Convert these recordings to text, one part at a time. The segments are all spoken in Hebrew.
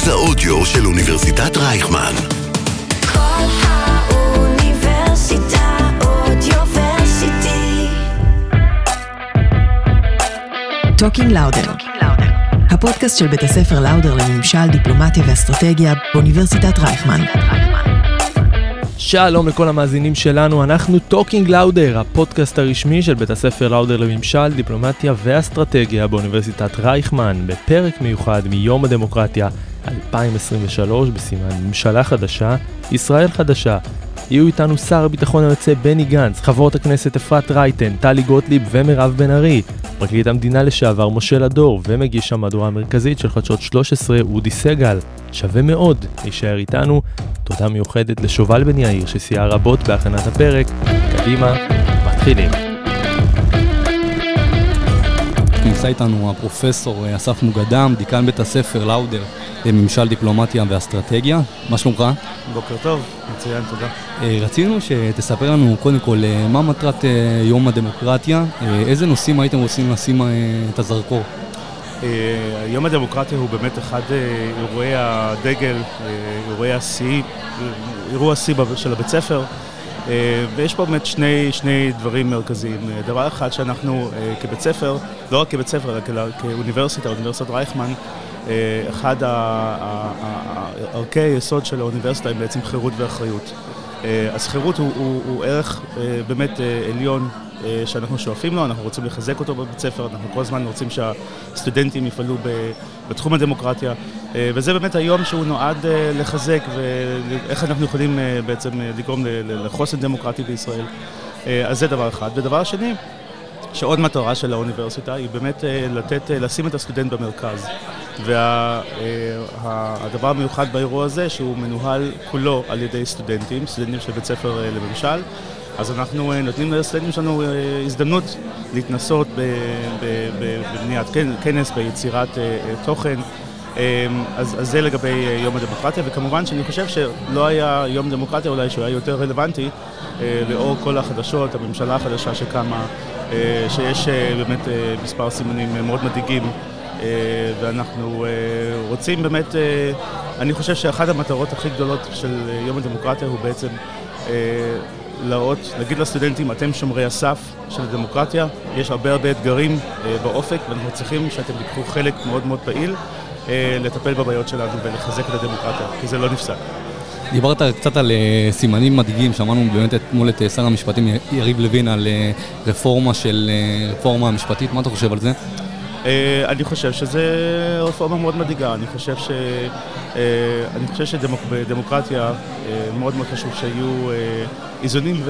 מרכז האודיו של אוניברסיטת רייכמן. קול האוניברסיטה Audioversity. Talking Lauder. הפודקאסט של בית הספר לאודר לממשל, דיפלומטיה ואסטרטגיה באוניברסיטת רייכמן. שלום לכל המאזינים שלנו, אנחנו Talking Lauder, הפודקאסט הרשמי של בית הספר לאודר לממשל, דיפלומטיה ואסטרטגיה באוניברסיטת רייכמן, בפרק מיוחד מיום הדמוקרטיה 2023 בסימן ממשלה חדשה, ישראל חדשה. יהיו איתנו שר הביטחון היוצא בני גנץ, חברות הכנסת אפרת רייטן, טלי גוטליב ומירב בן ארי, פרקליט המדינה לשעבר משה לדור ומגיש המהדורה המרכזית של חדשות 13 אודי סגל. שווה מאוד להישאר איתנו. תודה מיוחדת לשובל בן יאיר שסייע רבות בהכנת הפרק. קדימה, מתחילים. נמצא איתנו הפרופסור אה, אסף מוגדם, דיקן בית הספר לאודר לממשל דיפלומטיה ואסטרטגיה. מה שלומך? בוקר טוב, מצוין, תודה. אה, רצינו שתספר לנו קודם כל אה, מה מטרת אה, יום הדמוקרטיה, אה, איזה נושאים הייתם רוצים לשים אה, את הזרקור? אה, יום הדמוקרטיה הוא באמת אחד אה, אירועי הדגל, אה, אירועי השיא, אה, אירוע השיא של הבית ספר. אה, ויש פה באמת שני, שני דברים מרכזיים. אה, דבר אחד שאנחנו אה, כבית ספר, לא רק כבית ספר, אלא כאוניברסיטה, אוניברסיטת רייכמן, אחד ערכי היסוד של האוניברסיטה הם בעצם חירות ואחריות. אז חירות הוא, הוא, הוא ערך באמת עליון שאנחנו שואפים לו, אנחנו רוצים לחזק אותו בבית ספר, אנחנו כל הזמן רוצים שהסטודנטים יפעלו בתחום הדמוקרטיה, אה, וזה באמת היום שהוא נועד אה, לחזק ואיך אנחנו יכולים אה, בעצם אה, לגרום לחוסן דמוקרטי בישראל. אה, אז זה דבר אחד. ודבר שני, שעוד מטרה של האוניברסיטה היא באמת אה, לתת, אה, לשים את הסטודנט במרכז. והדבר המיוחד באירוע הזה שהוא מנוהל כולו על ידי סטודנטים, סטודנטים של בית ספר אה, לממשל. אז אנחנו אה, נותנים לסטודנטים שלנו אה, הזדמנות להתנסות בבניית כנ- כנס, ביצירת אה, תוכן. אה, אז, אז זה לגבי יום הדמוקרטיה, וכמובן שאני חושב שלא היה יום דמוקרטיה אולי שהוא היה יותר רלוונטי לאור כל החדשות, הממשלה החדשה שקמה, שיש באמת מספר סימנים מאוד מדאיגים, ואנחנו רוצים באמת, אני חושב שאחת המטרות הכי גדולות של יום הדמוקרטיה הוא בעצם להראות, להגיד לסטודנטים, אתם שומרי הסף של הדמוקרטיה, יש הרבה הרבה אתגרים אה, באופק, ואנחנו צריכים שאתם תיקחו חלק מאוד מאוד פעיל אה, לטפל בבעיות שלנו ולחזק את הדמוקרטיה, כי זה לא נפסק. דיברת קצת על אה, סימנים מדאיגים, שמענו באמת אתמול את אה, שר המשפטים יריב לוין על אה, רפורמה של רפורמה משפטית, מה אתה חושב על זה? אה, אני חושב שזה רפורמה מאוד מדאיגה. אני חושב ש... אה, אני חושב שבדמוקרטיה אה, מאוד מאוד חשוב שיהיו איזונים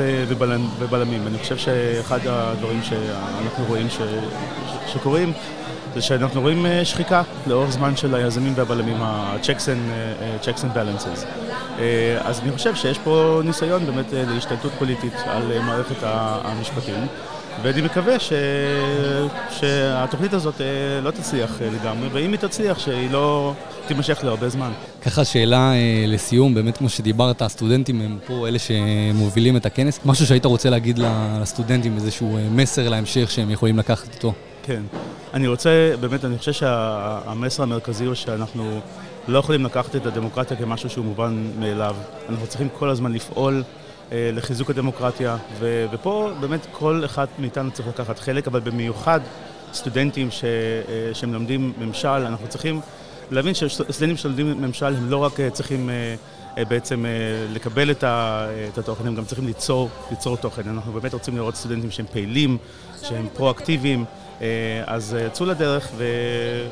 ובלמים. אני חושב שאחד הדברים שאנחנו רואים שקורים זה שאנחנו רואים שחיקה לאורך זמן של היזמים והבלמים, ה-checks and, balances. אז אני חושב שיש פה ניסיון באמת להשתלטות פוליטית על מערכת המשפטים. ואני מקווה ש... שהתוכנית הזאת אה, לא תצליח אה, לגמרי, ואם היא תצליח, שהיא לא תימשך להרבה זמן. ככה שאלה אה, לסיום, באמת כמו שדיברת, הסטודנטים הם פה אלה שמובילים את הכנס, משהו שהיית רוצה להגיד לסטודנטים, איזשהו מסר להמשך שהם יכולים לקחת איתו. כן. אני רוצה, באמת, אני חושב שהמסר המרכזי הוא שאנחנו לא יכולים לקחת את הדמוקרטיה כמשהו שהוא מובן מאליו. אנחנו צריכים כל הזמן לפעול לחיזוק הדמוקרטיה, ו- ופה באמת כל אחד מאיתנו צריך לקחת חלק, אבל במיוחד סטודנטים ש- אה, שמלמדים ממשל, אנחנו צריכים להבין שסטודנטים שלומדים ממשל הם לא רק אה, צריכים... אה, אה, בעצם אה, לקבל את, ה, את התוכן, הם גם צריכים ליצור, ליצור תוכן. אנחנו באמת רוצים לראות סטודנטים שהם פעילים, שהם פרואקטיביים, אה, אז אה, צאו לדרך,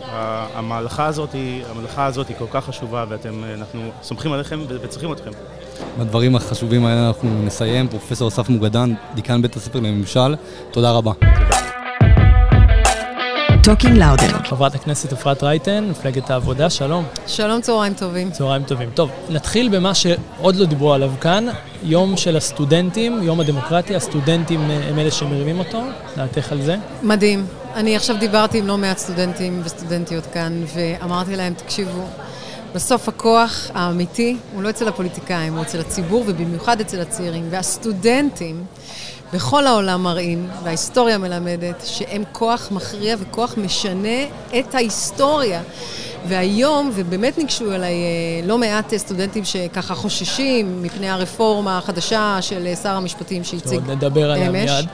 והמלאכה הזאת, המלאכה הזאת היא כל כך חשובה, ואנחנו סומכים עליכם וצריכים אתכם. בדברים החשובים האלה אנחנו נסיים. פרופסור אסף מוגדם, דיקן בית הספר לממשל, תודה רבה. Talking Lauder. חברת הכנסת אפרת רייטן, מפלגת העבודה, שלום. שלום, צהריים טובים. צהריים טובים. טוב, נתחיל במה שעוד לא דיברו עליו כאן, יום של הסטודנטים, יום הדמוקרטיה, הסטודנטים אה, הם אלה שמרימים אותו, דעתך על זה? מדהים. אני עכשיו דיברתי עם לא מעט סטודנטים וסטודנטיות כאן, ואמרתי להם, תקשיבו, בסוף הכוח האמיתי הוא לא אצל הפוליטיקאים, הוא אצל הציבור, ובמיוחד אצל הצעירים. והסטודנטים בכל העולם מראים, וההיסטוריה מלמדת, שהם כוח מכריע וכוח משנה את ההיסטוריה. והיום, ובאמת ניגשו אליי אה, לא מעט סטודנטים שככה חוששים מפני הרפורמה החדשה של אה, שר המשפטים שהציג שעוד נדבר עליה אמש. מיד.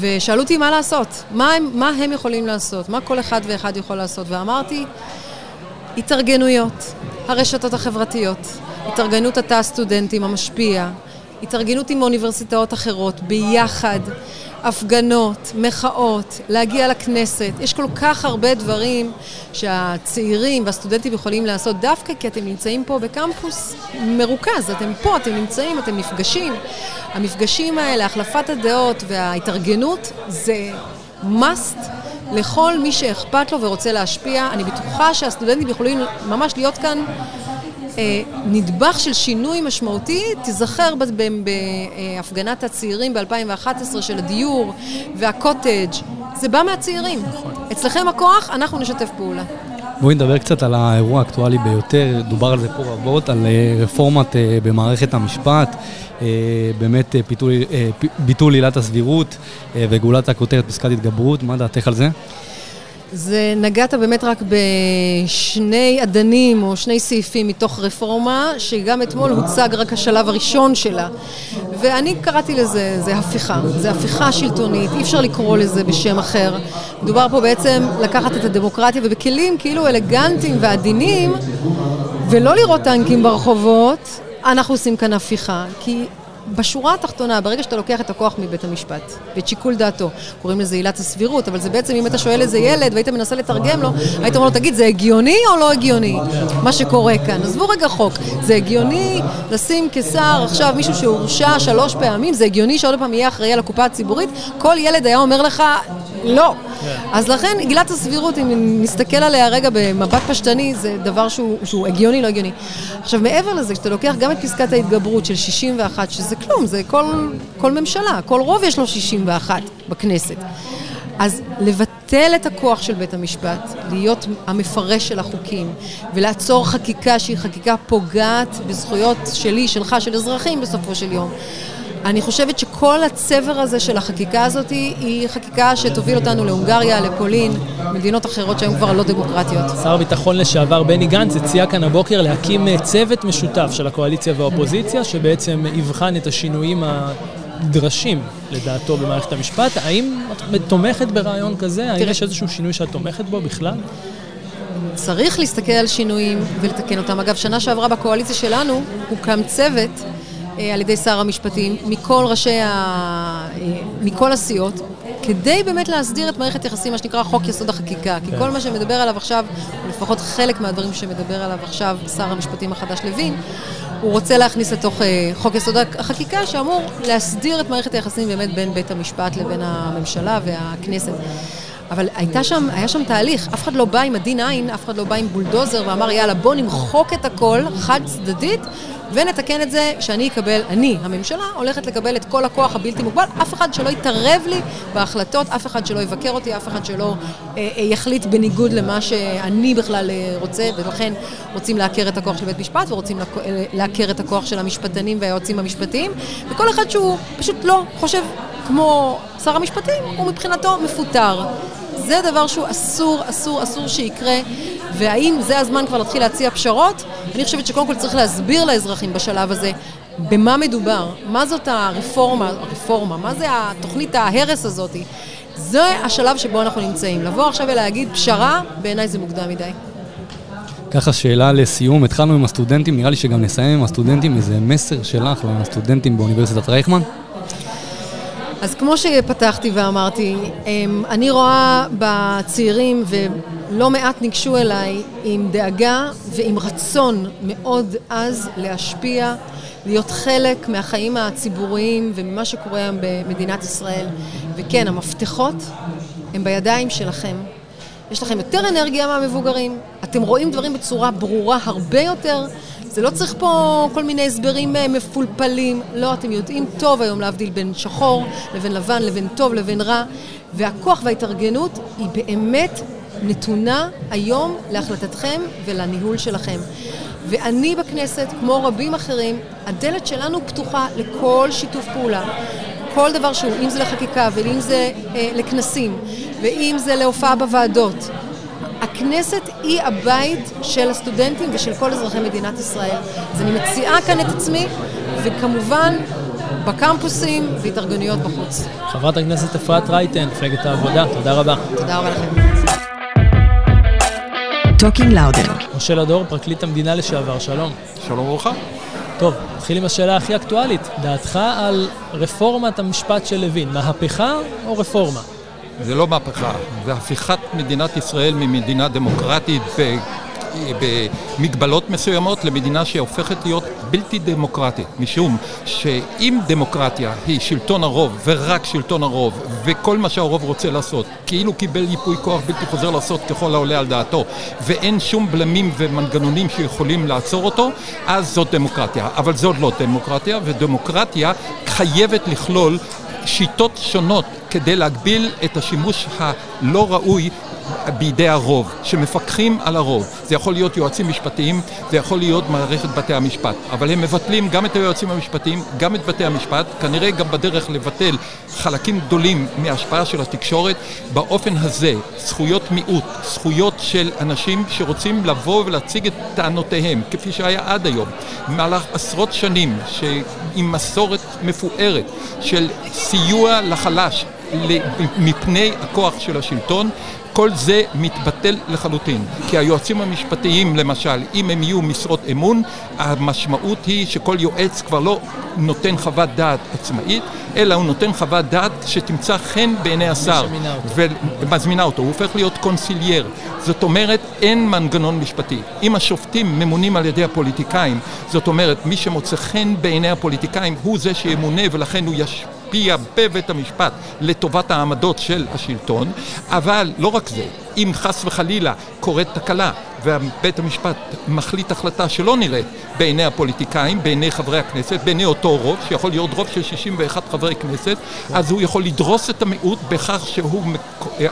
ושאלו אותי מה לעשות, מה הם, מה הם יכולים לעשות, מה כל אחד ואחד יכול לעשות, ואמרתי, התארגנויות, הרשתות החברתיות, התארגנות התא הסטודנטים המשפיע, התארגנות עם אוניברסיטאות אחרות, ביחד, הפגנות, מחאות, להגיע לכנסת. יש כל כך הרבה דברים שהצעירים והסטודנטים יכולים לעשות דווקא כי אתם נמצאים פה בקמפוס מרוכז, אתם פה, אתם נמצאים, אתם נפגשים. המפגשים האלה, החלפת הדעות וההתארגנות זה must לכל מי שאכפת לו ורוצה להשפיע. אני בטוחה שהסטודנטים יכולים ממש להיות כאן נדבך של שינוי משמעותי, תיזכר בהפגנת הצעירים ב-2011 של הדיור והקוטג', זה בא מהצעירים. אצלכם הכוח, אנחנו נשתף פעולה. בואי נדבר קצת על האירוע האקטואלי ביותר, דובר על זה פה רבות, על אה, רפורמת אה, במערכת המשפט, אה, באמת אה, אה, ביטול עילת הסבירות אה, וגאולת הכותרת פסקת התגברות, מה דעתך על זה? זה נגעת באמת רק בשני אדנים או שני סעיפים מתוך רפורמה, שגם אתמול הוצג רק השלב הראשון שלה. ואני קראתי לזה, זה הפיכה. זה הפיכה שלטונית, אי אפשר לקרוא לזה בשם אחר. מדובר פה בעצם לקחת את הדמוקרטיה ובכלים כאילו אלגנטיים ועדינים, ולא לראות טנקים ברחובות, אנחנו עושים כאן הפיכה. כי בשורה התחתונה, ברגע שאתה לוקח את הכוח מבית המשפט ואת שיקול דעתו, קוראים לזה עילת הסבירות, אבל זה בעצם, אם אתה שואל איזה ילד והיית מנסה לתרגם לו, היית אומר לו, תגיד, זה הגיוני או לא הגיוני? מה שקורה כאן. עזבו רגע חוק, זה הגיוני לשים כשר עכשיו מישהו שהורשע שלוש פעמים, זה הגיוני שעוד פעם יהיה אחראי על הקופה הציבורית? כל ילד היה אומר לך, לא. אז לכן עילת הסבירות, אם נסתכל עליה רגע במבט פשטני, זה דבר שהוא, שהוא הגיוני, לא הגיוני. עכשיו, מעבר לזה, כשאתה לוקח גם את פסקת ההתגברות של 61, שזה כלום, זה כל, כל ממשלה, כל רוב יש לו 61 בכנסת. אז לבטל את הכוח של בית המשפט, להיות המפרש של החוקים, ולעצור חקיקה שהיא חקיקה פוגעת בזכויות שלי, שלך, של אזרחים בסופו של יום. אני חושבת שכל הצבר הזה של החקיקה הזאת היא חקיקה שתוביל אותנו להונגריה, לפולין, מדינות אחרות שהיום כבר לא דמוקרטיות. שר הביטחון לשעבר בני גנץ הציע כאן הבוקר להקים אה, צוות משותף של הקואליציה והאופוזיציה, שבעצם יבחן את השינויים הנדרשים לדעתו במערכת המשפט. האם את תומכת ברעיון כזה? האם יש איזשהו שינוי שאת תומכת בו בכלל? צריך להסתכל על שינויים ולתקן אותם. אגב, שנה שעברה בקואליציה שלנו הוקם צוות על ידי שר המשפטים מכל ראשי ה... אה, מכל הסיעות, כדי באמת להסדיר את מערכת יחסים, מה שנקרא חוק יסוד החקיקה. כי כל מה שמדבר עליו עכשיו, או לפחות חלק מהדברים שמדבר עליו עכשיו שר המשפטים החדש לוין, הוא רוצה להכניס לתוך אה, חוק יסוד החקיקה שאמור להסדיר את מערכת היחסים באמת בין בית המשפט לבין הממשלה והכנסת. אבל הייתה שם, היה שם תהליך, אף אחד לא בא עם הדין עין, אף אחד לא בא עם בולדוזר ואמר יאללה בוא נמחוק את הכל חד צדדית ונתקן את זה. שאני אקבל, אני, הממשלה, הולכת לקבל את כל הכוח הבלתי מוגבל, אף אחד שלא יתערב לי בהחלטות, אף אחד שלא יבקר אותי, אף אחד שלא אה, אה, יחליט בניגוד למה שאני בכלל אה, רוצה, ולכן רוצים לעקר את הכוח של בית משפט ורוצים אה, לעקר את הכוח של המשפטנים והיועצים המשפטיים, וכל אחד שהוא פשוט לא חושב כמו שר המשפטים, הוא מבחינתו מפוטר. זה דבר שהוא אסור, אסור, אסור שיקרה, והאם זה הזמן כבר להתחיל להציע פשרות? אני חושבת שקודם כל צריך להסביר לאזרחים בשלב הזה במה מדובר, מה זאת הרפורמה, הרפורמה, מה זה התוכנית ההרס הזאת. זה השלב שבו אנחנו נמצאים. לבוא עכשיו ולהגיד פשרה, בעיניי זה מוקדם מדי. ככה שאלה לסיום, התחלנו עם הסטודנטים, נראה לי שגם נסיים עם הסטודנטים, איזה מסר שלך לסטודנטים באוניברסיטת רייכמן? אז כמו שפתחתי ואמרתי, אמ, אני רואה בצעירים, ולא מעט ניגשו אליי, עם דאגה ועם רצון מאוד עז להשפיע, להיות חלק מהחיים הציבוריים וממה שקורה היום במדינת ישראל. וכן, המפתחות הם בידיים שלכם. יש לכם יותר אנרגיה מהמבוגרים, אתם רואים דברים בצורה ברורה הרבה יותר. זה לא צריך פה כל מיני הסברים אה, מפולפלים. לא, אתם יודעים טוב היום להבדיל בין שחור לבין לבן, לבין טוב לבין רע, והכוח וההתארגנות היא באמת נתונה היום להחלטתכם ולניהול שלכם. ואני בכנסת, כמו רבים אחרים, הדלת שלנו פתוחה לכל שיתוף פעולה. כל דבר שהוא, אם זה לחקיקה ואם זה אה, לכנסים ואם זה להופעה בוועדות. הכנסת היא הבית של הסטודנטים ושל כל אזרחי מדינת ישראל. אז אני מציעה כאן את עצמי, וכמובן בקמפוסים והתארגנויות בחוץ. חברת הכנסת אפרת רייטן, מפלגת העבודה, תודה רבה. תודה רבה לכם. Talking Louder. משה לדור, פרקליט המדינה לשעבר, שלום. שלום וברכה. טוב, נתחיל עם השאלה הכי אקטואלית. דעתך על רפורמת המשפט של לוין, מהפכה או רפורמה? זה לא מהפכה, זה הפיכת מדינת ישראל ממדינה דמוקרטית. במגבלות מסוימות למדינה שהופכת להיות בלתי דמוקרטית, משום שאם דמוקרטיה היא שלטון הרוב ורק שלטון הרוב וכל מה שהרוב רוצה לעשות כאילו קיבל ייפוי כוח בלתי חוזר לעשות ככל העולה על דעתו ואין שום בלמים ומנגנונים שיכולים לעצור אותו, אז זאת דמוקרטיה. אבל זאת לא דמוקרטיה, ודמוקרטיה חייבת לכלול שיטות שונות כדי להגביל את השימוש הלא ראוי בידי הרוב, שמפקחים על הרוב. זה יכול להיות יועצים משפטיים, זה יכול להיות מערכת בתי המשפט. אבל הם מבטלים גם את היועצים המשפטיים, גם את בתי המשפט, כנראה גם בדרך לבטל חלקים גדולים מההשפעה של התקשורת. באופן הזה, זכויות מיעוט, זכויות של אנשים שרוצים לבוא ולהציג את טענותיהם, כפי שהיה עד היום, במהלך עשרות שנים, עם מסורת מפוארת של סיוע לחלש, מפני הכוח של השלטון, כל זה מתבטל לחלוטין. כי היועצים המשפטיים, למשל, אם הם יהיו משרות אמון, המשמעות היא שכל יועץ כבר לא נותן חוות דעת עצמאית, אלא הוא נותן חוות דעת שתמצא חן בעיני השר. ומזמינה אותו. הוא הופך להיות קונסיליירי. זאת אומרת, אין מנגנון משפטי. אם השופטים ממונים על ידי הפוליטיקאים, זאת אומרת, מי שמוצא חן בעיני הפוליטיקאים הוא זה שימונה ולכן הוא ישפיע. להשפיע בבית המשפט לטובת העמדות של השלטון, אבל לא רק זה, אם חס וחלילה קורית תקלה ובית המשפט מחליט החלטה שלא נראית בעיני הפוליטיקאים, בעיני חברי הכנסת, בעיני אותו רוב, שיכול להיות רוב של 61 חברי כנסת, אז הוא יכול לדרוס את המיעוט בכך שהוא,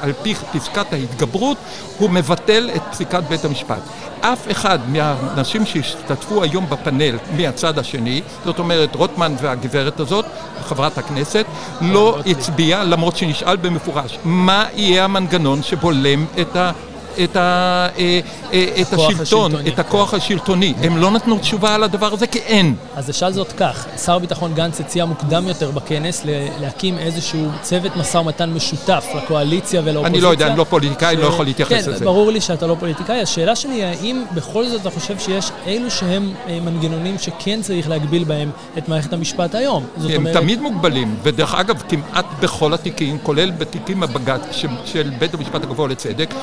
על פי פסקת ההתגברות, הוא מבטל את פסיקת בית המשפט. אף אחד מהאנשים שהשתתפו היום בפאנל מהצד השני, זאת אומרת רוטמן והגברת הזאת, חברת הכנסת, לא הצביע, למרות שנשאל במפורש, מה יהיה המנגנון שבולם את ה... את, ה, אה, אה, את השלטון, השלטוני. את הכוח השלטוני. הם לא נתנו תשובה על הדבר הזה כי אין. אז אשאל זאת כך, שר הביטחון גנץ הציע מוקדם יותר בכנס להקים איזשהו צוות משא ומתן משותף לקואליציה ולאופוזיציה. אני לא יודע, אני לא פוליטיקאי, ש... לא יכול להתייחס כן, לזה. ברור לי שאתה לא פוליטיקאי. השאלה שלי היא, האם בכל זאת אתה חושב שיש אילו שהם אה, מנגנונים שכן צריך להגביל בהם את מערכת המשפט היום? הם אומרת... תמיד מוגבלים, ודרך אגב, כמעט בכל התיקים, כולל בתיקים בבג"ץ של, של בית המשפט הגבוה לצדק,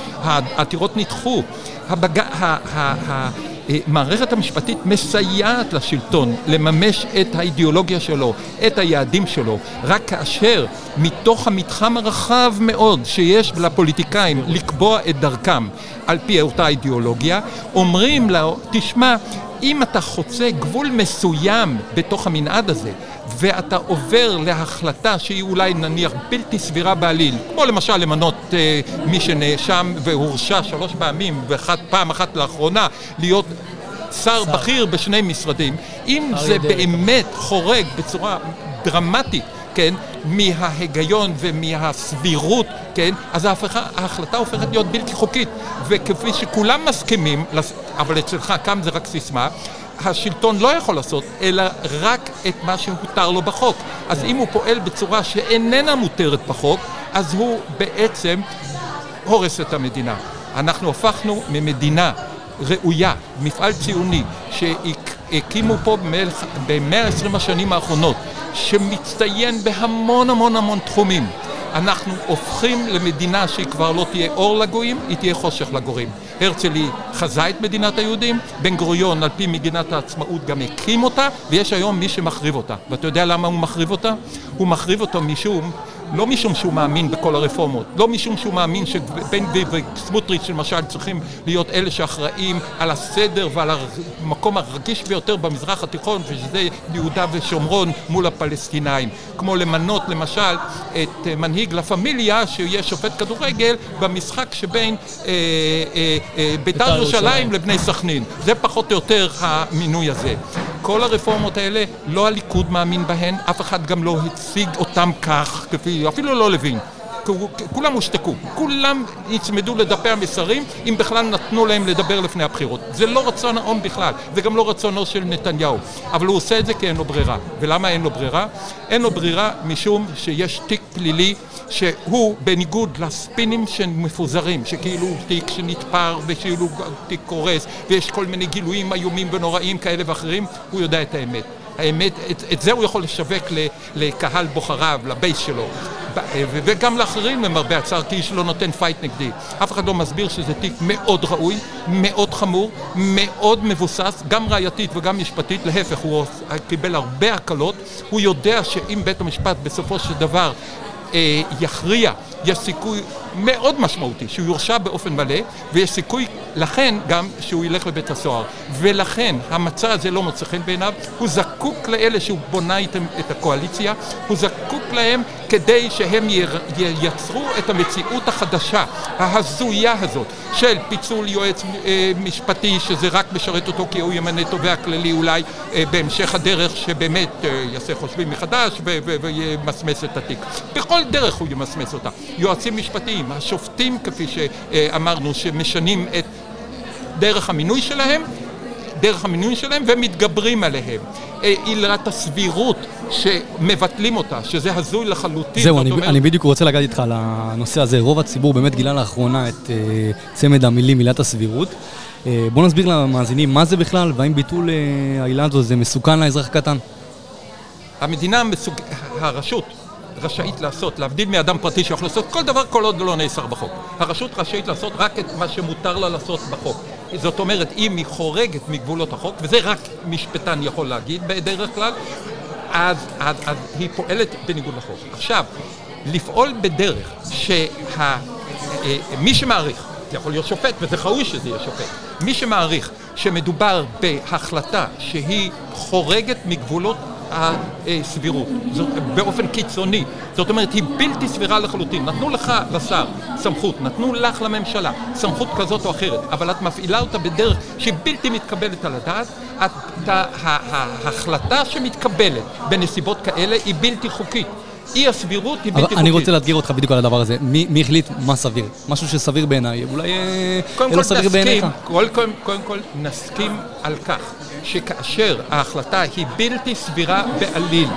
העתירות נדחו. הבג... ה... ה... ה... המערכת המשפטית מסייעת לשלטון לממש את האידיאולוגיה שלו, את היעדים שלו, רק כאשר מתוך המתחם הרחב מאוד שיש לפוליטיקאים לקבוע את דרכם על פי אותה אידיאולוגיה, אומרים לו, תשמע, אם אתה חוצה גבול מסוים בתוך המנעד הזה, ואתה עובר להחלטה שהיא אולי נניח בלתי סבירה בעליל, כמו למשל למנות אה, מי שנאשם והורשע שלוש פעמים ופעם אחת לאחרונה להיות שר, שר בכיר בשני משרדים, אם זה באמת חורג בצורה דרמטית כן, מההיגיון ומהסבירות, כן, אז ההפכה, ההחלטה הופכת להיות בלתי חוקית. וכפי שכולם מסכימים, אבל אצלך כאן זה רק סיסמה, השלטון לא יכול לעשות, אלא רק את מה שהותר לו בחוק. אז אם הוא פועל בצורה שאיננה מותרת בחוק, אז הוא בעצם הורס את המדינה. אנחנו הפכנו ממדינה ראויה, מפעל ציוני, שהקימו פה במאה עשרים השנים האחרונות, שמצטיין בהמון המון המון תחומים. אנחנו הופכים למדינה שהיא כבר לא תהיה אור לגויים, היא תהיה חושך לגויים. הרצלי חזה את מדינת היהודים, בן גוריון על פי מדינת העצמאות גם הקים אותה, ויש היום מי שמחריב אותה. ואתה יודע למה הוא מחריב אותה? הוא מחריב אותה משום לא משום שהוא מאמין בכל הרפורמות, לא משום שהוא מאמין שבן גביר וסמוטריץ' למשל צריכים להיות אלה שאחראים על הסדר ועל המקום הרגיש ביותר במזרח התיכון, ושזה יהודה ושומרון מול הפלסטינאים. כמו למנות למשל את מנהיג לה פמיליה, שיהיה שופט כדורגל, במשחק שבין אה, אה, אה, בית"ר ירושלים לבני סכנין. זה פחות או יותר המינוי הזה. כל הרפורמות האלה, לא הליכוד מאמין בהן, אף אחד גם לא הציג אותם כך, כפי, אפילו לא לוין. כולם הושתקו, כולם נצמדו לדפי המסרים, אם בכלל נתנו להם לדבר לפני הבחירות. זה לא רצון העם בכלל, זה גם לא רצונו של נתניהו. אבל הוא עושה את זה כי אין לו ברירה. ולמה אין לו ברירה? אין לו ברירה משום שיש תיק פלילי שהוא בניגוד לספינים שמפוזרים, שכאילו הוא תיק שנתפר ושאילו תיק קורס ויש כל מיני גילויים איומים ונוראים כאלה ואחרים, הוא יודע את האמת. האמת, את, את זה הוא יכול לשווק לקהל בוחריו, ל base שלו. וגם לאחרים למרבה הצער, כי איש לא נותן fight נגדי. אף אחד לא מסביר שזה תיק מאוד ראוי, מאוד חמור, מאוד מבוסס, גם ראייתית וגם משפטית, להפך, הוא קיבל הרבה הקלות. הוא יודע שאם בית המשפט בסופו של דבר אה, יכריע, יש סיכוי מאוד משמעותי שהוא יורשע באופן מלא, ויש סיכוי לכן גם שהוא ילך לבית הסוהר. ולכן המצע הזה לא מוצא חן בעיניו, הוא זקוק לאלה שהוא בונה איתם את הקואליציה, הוא זקוק להם כדי שהם ייצרו את המציאות החדשה, ההזויה הזאת, של פיצול יועץ אה, משפטי שזה רק משרת אותו כי הוא ימנה תובע כללי אולי אה, בהמשך הדרך שבאמת אה, יעשה חושבים מחדש וימסמס את התיק. בכל דרך הוא ימסמס אותה. יועצים משפטיים, השופטים כפי שאמרנו שמשנים את דרך המינוי שלהם, דרך המינוי שלהם ומתגברים עליהם. אה, עילת הסבירות שמבטלים אותה, שזה הזוי לחלוטין. זהו, אני, אומר... אני בדיוק רוצה לגעת איתך על הנושא הזה. רוב הציבור באמת גילה לאחרונה את uh, צמד המילים עילת הסבירות. Uh, בוא נסביר למאזינים מה זה בכלל, והאם ביטול uh, העילה הזו זה מסוכן לאזרח הקטן. המדינה מסוג... הרשות רשאית לעשות, להבדיל מאדם פרטי שיכול לעשות כל דבר כל עוד לא נאסר בחוק. הרשות רשאית לעשות רק את מה שמותר לה לעשות בחוק. זאת אומרת, אם היא חורגת מגבולות החוק, וזה רק משפטן יכול להגיד בדרך כלל, אז, אז, אז היא פועלת בניגוד לחוק. עכשיו, לפעול בדרך שמי שה, שמעריך, זה יכול להיות שופט, וזה ראוי שזה יהיה שופט, מי שמעריך שמדובר בהחלטה שהיא חורגת מגבולות הסבירות, זאת, באופן קיצוני. זאת אומרת, היא בלתי סבירה לחלוטין. נתנו לך, לשר, סמכות, נתנו לך, לממשלה, סמכות כזאת או אחרת, אבל את מפעילה אותה בדרך שהיא בלתי מתקבלת על הדעת. את, ההחלטה שמתקבלת בנסיבות כאלה היא בלתי חוקית. אי הסבירות היא בלתי חוקית. אני רוצה לאתגר אותך בדיוק על הדבר הזה. מי, מי החליט מה סביר? משהו שסביר בעיניי, אולי אה, לא סביר בעיניך. קודם כל, קודם כל נסכים על כך שכאשר ההחלטה היא בלתי סבירה בעליל,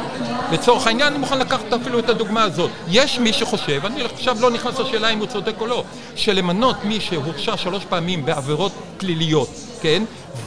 לצורך העניין אני מוכן לקחת אפילו את הדוגמה הזאת. יש מי שחושב, אני עכשיו לא נכנס לשאלה אם הוא צודק או לא, שלמנות מי שהורשע שלוש פעמים בעבירות פליליות, כן?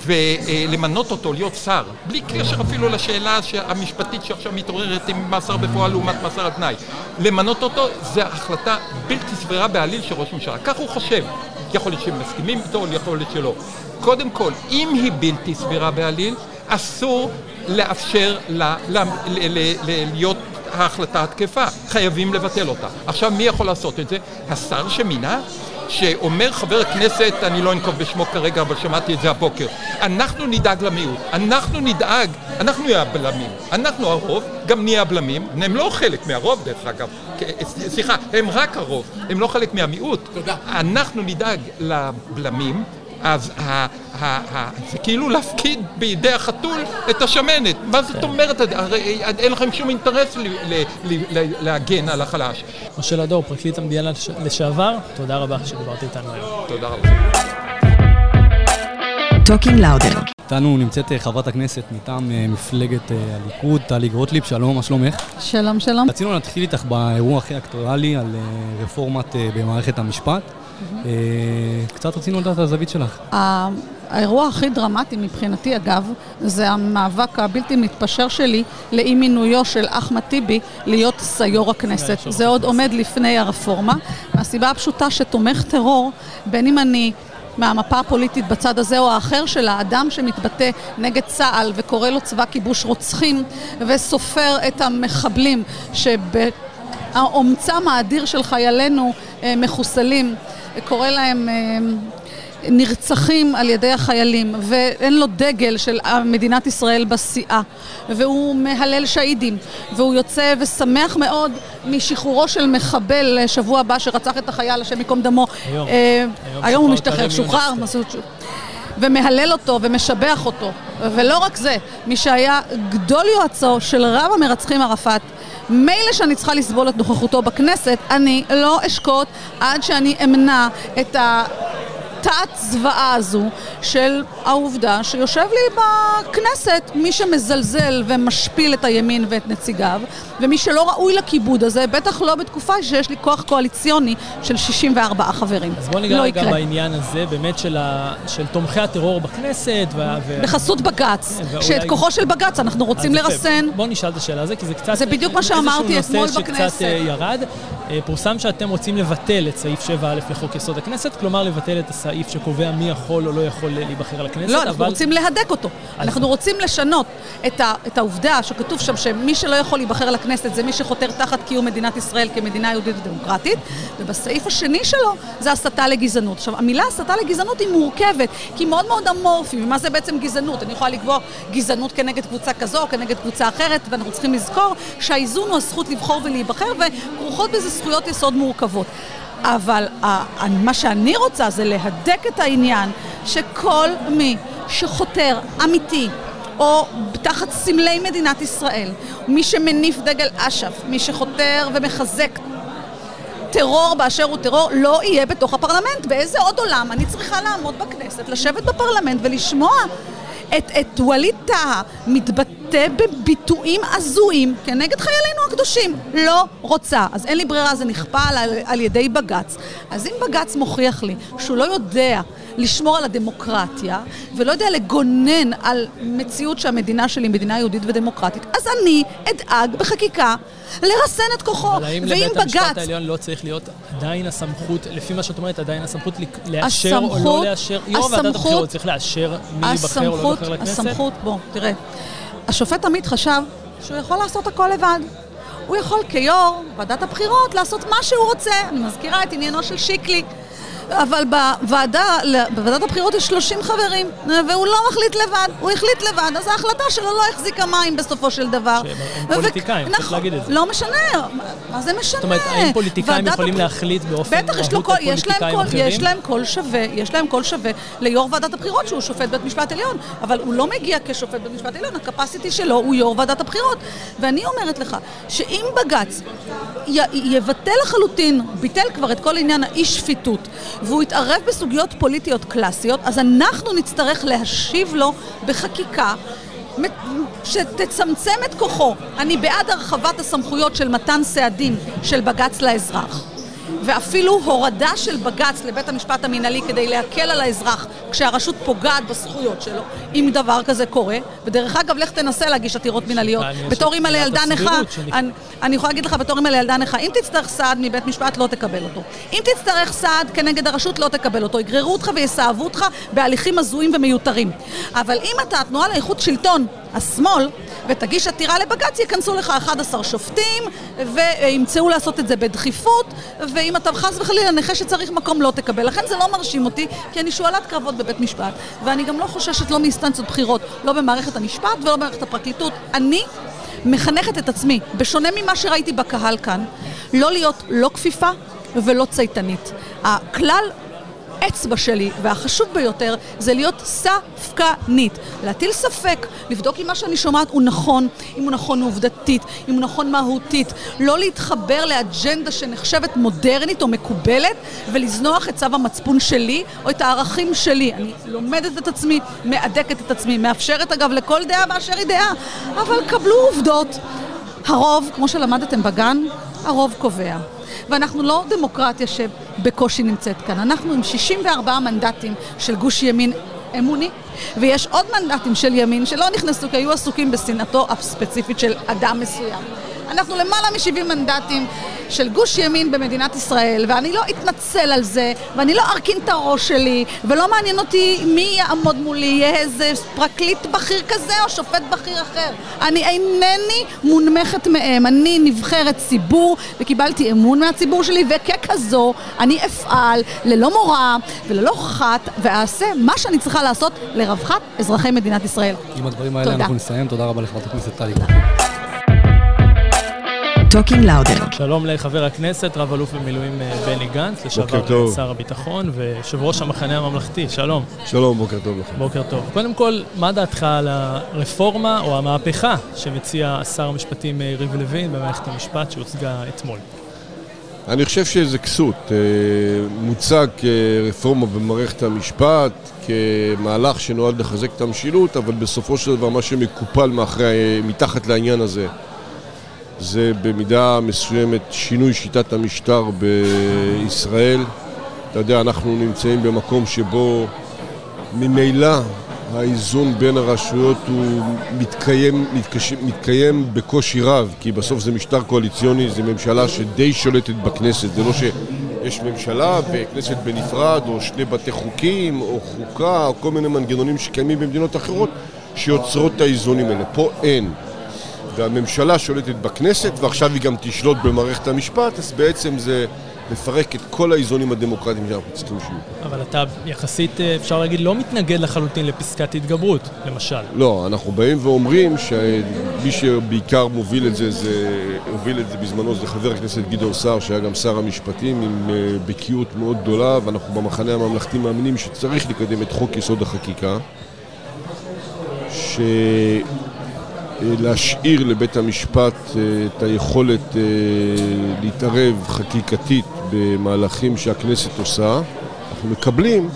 ולמנות אותו להיות שר, בלי קשר אפילו לשאלה המשפטית שעכשיו מתעוררת עם מאסר בפועל לעומת מאסר על תנאי. למנות אותו זה החלטה בלתי סבירה בעליל של ראש ממשלה. כך הוא חושב. יכול להיות שהם מסכימים איתו, יכול להיות שלא. קודם כל, אם היא בלתי סבירה בעליל, אסור לאפשר לה, לה, ל, ל, ל, להיות ההחלטה התקפה. חייבים לבטל אותה. עכשיו, מי יכול לעשות את זה? השר שמינה? שאומר חבר הכנסת, אני לא אנקוב בשמו כרגע, אבל שמעתי את זה הבוקר, אנחנו נדאג למיעוט, אנחנו נדאג, אנחנו נהיה הבלמים, אנחנו הרוב, גם נהיה הבלמים, הם לא חלק מהרוב דרך אגב, סליחה, הם רק הרוב, הם לא חלק מהמיעוט, תודה. אנחנו נדאג לבלמים, אז ה, ה, ה, זה כאילו להפקיד בידי החתול את השמנת. מה זאת כן. אומרת? הרי אין לכם שום אינטרס ל, ל, ל, ל, להגן על החלש. משה לדור, פרקליט המדינה לשעבר, תודה רבה שדיברת איתנו היום. תודה רבה. Talking לאודר. איתנו נמצאת אה, חברת הכנסת מטעם אה, מפלגת אה, הליכוד, טלי גרוטליב, שלום, מה שלומך? שלום, שלום. רצינו להתחיל איתך באירוע הכי אקטואלי על רפורמת במערכת המשפט. אה, קצת רצינו לדעת על הזווית שלך. האירוע הכי דרמטי מבחינתי, אגב, זה המאבק הבלתי מתפשר שלי לאי מינויו של אחמד טיבי להיות סיו"ר הכנסת. זה עוד עומד לפני הרפורמה, מהסיבה הפשוטה שתומך טרור, בין אם אני... מהמפה הפוליטית בצד הזה או האחר של האדם שמתבטא נגד צה"ל וקורא לו צבא כיבוש רוצחים וסופר את המחבלים שבאומצם האדיר של חיילינו אה, מחוסלים קורא להם אה, נרצחים על ידי החיילים ואין לו דגל של מדינת ישראל בשיאה. והוא מהלל שהידים והוא יוצא ושמח מאוד משחרורו של מחבל שבוע הבא שרצח את החייל, השם ייקום דמו. היום, אה, היום הוא משתחרר, שוחרר, מסעוד שוחרר ומהלל אותו ומשבח אותו. ולא רק זה, מי שהיה גדול יועצו של רב המרצחים ערפאת, מילא שאני צריכה לסבול את נוכחותו בכנסת, אני לא אשקוט עד שאני אמנע את ה... התת-זוועה הזו של העובדה שיושב לי בכנסת מי שמזלזל ומשפיל את הימין ואת נציגיו ומי שלא ראוי לכיבוד הזה, בטח לא בתקופה שיש לי כוח קואליציוני של 64 חברים. אז בוא ניגע לא יקרה. בעניין הזה, באמת של, ה... של תומכי הטרור בכנסת. וה... ו... בחסות בג"ץ, ואולי- שאת כוחו של בג"ץ אנחנו רוצים אז יפה. לרסן. בוא נשאל את השאלה הזו, כי זה קצת... זה בדיוק מה שאמרתי איזשהו אתמול נושא בכנסת. שקצת אה, ירד. אה, פורסם שאתם רוצים לבטל את סעיף 7א לחוק יסוד הכנסת, כלומר לבטל את הסעיף שקובע מי יכול או לא יכול להיבחר לכנסת, לא, אנחנו אבל... רוצים להדק אותו. אנחנו רוצים לשנות את, ה, את העובדה שכתוב שם שמי שלא יכול להיבחר לכנסת זה מי שחותר תחת קיום מדינת ישראל כמדינה יהודית ודמוקרטית, ובסעיף השני שלו זה הסתה לגזענות. עכשיו, המילה הסתה לגזענות היא מורכבת, כי היא מאוד מאוד אמורפי, ומה זה בעצם גזענות? אני יכולה לקבוע גזענות כנגד קבוצה כזו או כנגד קבוצה אחרת, ואנחנו צריכים לזכור שהאיזון הוא הזכות לבחור ולהיבחר, וכרוכות בזה זכויות יסוד מורכבות. אבל מה שאני רוצה זה להדק את העניין שכל מי שחותר אמיתי או תחת סמלי מדינת ישראל, מי שמניף דגל אש"ף, מי שחותר ומחזק טרור באשר הוא טרור, לא יהיה בתוך הפרלמנט. באיזה עוד עולם אני צריכה לעמוד בכנסת, לשבת בפרלמנט ולשמוע את, את ווליד טאהא מתבטא בביטויים הזויים כנגד חיילינו הקדושים. לא רוצה. אז אין לי ברירה, זה נכפה על, על ידי בג"ץ. אז אם בג"ץ מוכיח לי שהוא לא יודע לשמור על הדמוקרטיה, ולא יודע לגונן על מציאות שהמדינה שלי היא מדינה יהודית ודמוקרטית, אז אני אדאג בחקיקה לרסן את כוחו. אבל האם לבית המשפט בג"ץ... העליון לא צריך להיות עדיין הסמכות, לפי מה שאת אומרת, עדיין הסמכות לאשר או הסמכות- לא לאשר? יו"ר ועדת הבחירות צריך לאשר מי ייבחר או לא הסמכות, ייבחר לכנסת? הסמכות, בוא, תראה. השופט עמית חשב שהוא יכול לעשות הכל לבד. הוא יכול כיו"ר ועדת הבחירות לעשות מה שהוא רוצה. אני מזכירה את עניינו של שיקלי. אבל בוועדה, בוועדת הבחירות יש 30 חברים, והוא לא מחליט לבד, הוא החליט לבד, אז ההחלטה שלו לא החזיקה מים בסופו של דבר. שהם פוליטיקאים, צריך נכון, להגיד את זה. לא משנה, מה זה משנה? זאת אומרת, האם פוליטיקאים יכולים להחליט באופן מהות קול, על יש, להם פוליטיקאים קול, אחרים? יש להם קול שווה, יש להם קול שווה ליו"ר ועדת הבחירות שהוא שופט בית משפט עליון, אבל הוא לא מגיע כשופט בית משפט עליון, ה capacity שלו הוא יו"ר ועדת הבחירות. ואני אומרת לך, שאם בג"ץ יבטל לחלוטין, ביטל כבר את כל עניין האי שפיטות, והוא יתערב בסוגיות פוליטיות קלאסיות, אז אנחנו נצטרך להשיב לו בחקיקה שתצמצם את כוחו. אני בעד הרחבת הסמכויות של מתן סעדים של בג"ץ לאזרח. ואפילו הורדה של בג"ץ לבית המשפט המינהלי כדי להקל על האזרח כשהרשות פוגעת בזכויות שלו, אם דבר כזה קורה. ודרך אגב, לך תנסה להגיש עתירות מינהליות. בתור אימא לילדה נכה, אני, אני יכולה להגיד לך בתור אימא לילדה נכה, אם תצטרך סעד מבית משפט, לא תקבל אותו. אם תצטרך סעד כנגד הרשות, לא תקבל אותו. יגררו אותך ויסאבו אותך בהליכים הזויים ומיותרים. אבל אם אתה, התנועה לאיכות שלטון, השמאל, ותגיש עתירה לבג"ץ, ייכנסו לך 11 שופטים, וימצאו לעשות את זה בדחיפות, ואם אתה חס וחלילה נכה שצריך מקום, לא תקבל. לכן זה לא מרשים אותי, כי אני שועלת קרבות בבית משפט, ואני גם לא חוששת לא מאינסטנציות בחירות, לא במערכת המשפט ולא במערכת הפרקליטות. אני מחנכת את עצמי, בשונה ממה שראיתי בקהל כאן, לא להיות לא כפיפה ולא צייתנית. הכלל אצבע שלי, והחשוב ביותר, זה להיות ספקנית. להטיל ספק, לבדוק אם מה שאני שומעת הוא נכון, אם הוא נכון עובדתית, אם הוא נכון מהותית. לא להתחבר לאג'נדה שנחשבת מודרנית או מקובלת, ולזנוח את צו המצפון שלי או את הערכים שלי. אני לומדת את עצמי, מהדקת את עצמי, מאפשרת אגב לכל דעה באשר היא דעה, אבל קבלו עובדות. הרוב, כמו שלמדתם בגן, הרוב קובע. ואנחנו לא דמוקרטיה שבקושי נמצאת כאן. אנחנו עם 64 מנדטים של גוש ימין אמוני, ויש עוד מנדטים של ימין שלא נכנסו כי היו עסוקים בשנאתו הספציפית של אדם מסוים. אנחנו למעלה מ-70 מנדטים של גוש ימין במדינת ישראל, ואני לא אתנצל על זה, ואני לא ארכין את הראש שלי, ולא מעניין אותי מי יעמוד מולי, יהיה איזה פרקליט בכיר כזה או שופט בכיר אחר. אני אינני מונמכת מהם, אני נבחרת ציבור, וקיבלתי אמון מהציבור שלי, וככזו אני אפעל ללא מורא וללא חת, ואעשה מה שאני צריכה לעשות לרווחת אזרחי מדינת ישראל. עם הדברים האלה תודה. אנחנו נסיים. תודה רבה לחברת הכנסת טלי. Talking לאודר. שלום לחבר הכנסת, רב אלוף במילואים אה, בני גנץ, לשעבר. שר הביטחון ויושב ראש המחנה הממלכתי, שלום. שלום, בוקר טוב לכם. בוקר טוב. קודם כל, מה דעתך על הרפורמה או המהפכה שמציע שר המשפטים אה, יריב לוין במערכת המשפט שהוצגה אתמול? אני חושב שזה כסות. אה, מוצג כרפורמה במערכת המשפט, כמהלך שנועד לחזק את המשילות, אבל בסופו של דבר מה שמקופל מאחרי, מתחת לעניין הזה זה במידה מסוימת שינוי שיטת המשטר בישראל. אתה יודע, אנחנו נמצאים במקום שבו ממילא האיזון בין הרשויות הוא מתקיים, מתקש... מתקיים בקושי רב, כי בסוף זה משטר קואליציוני, זה ממשלה שדי שולטת בכנסת, זה לא שיש ממשלה וכנסת בנפרד, או שני בתי חוקים, או חוקה, או כל מיני מנגנונים שקיימים במדינות אחרות, שיוצרות את האיזונים האלה. פה אין. והממשלה שולטת בכנסת, ועכשיו היא גם תשלוט במערכת המשפט, אז בעצם זה לפרק את כל האיזונים הדמוקרטיים שאנחנו צריכים שיהיו. אבל אתה יחסית, אה, אפשר להגיד, לא מתנגד לחלוטין לפסקת התגברות, למשל. לא, אנחנו באים ואומרים שמי שבעיקר מוביל את זה, זה הוביל את זה בזמנו, זה חבר הכנסת גדעון סער, שהיה גם שר המשפטים, עם אה, בקיאות מאוד גדולה, ואנחנו במחנה הממלכתי מאמינים שצריך לקדם את חוק יסוד החקיקה, ש... להשאיר לבית המשפט אה, את היכולת אה, להתערב חקיקתית במהלכים שהכנסת עושה. אנחנו מקבלים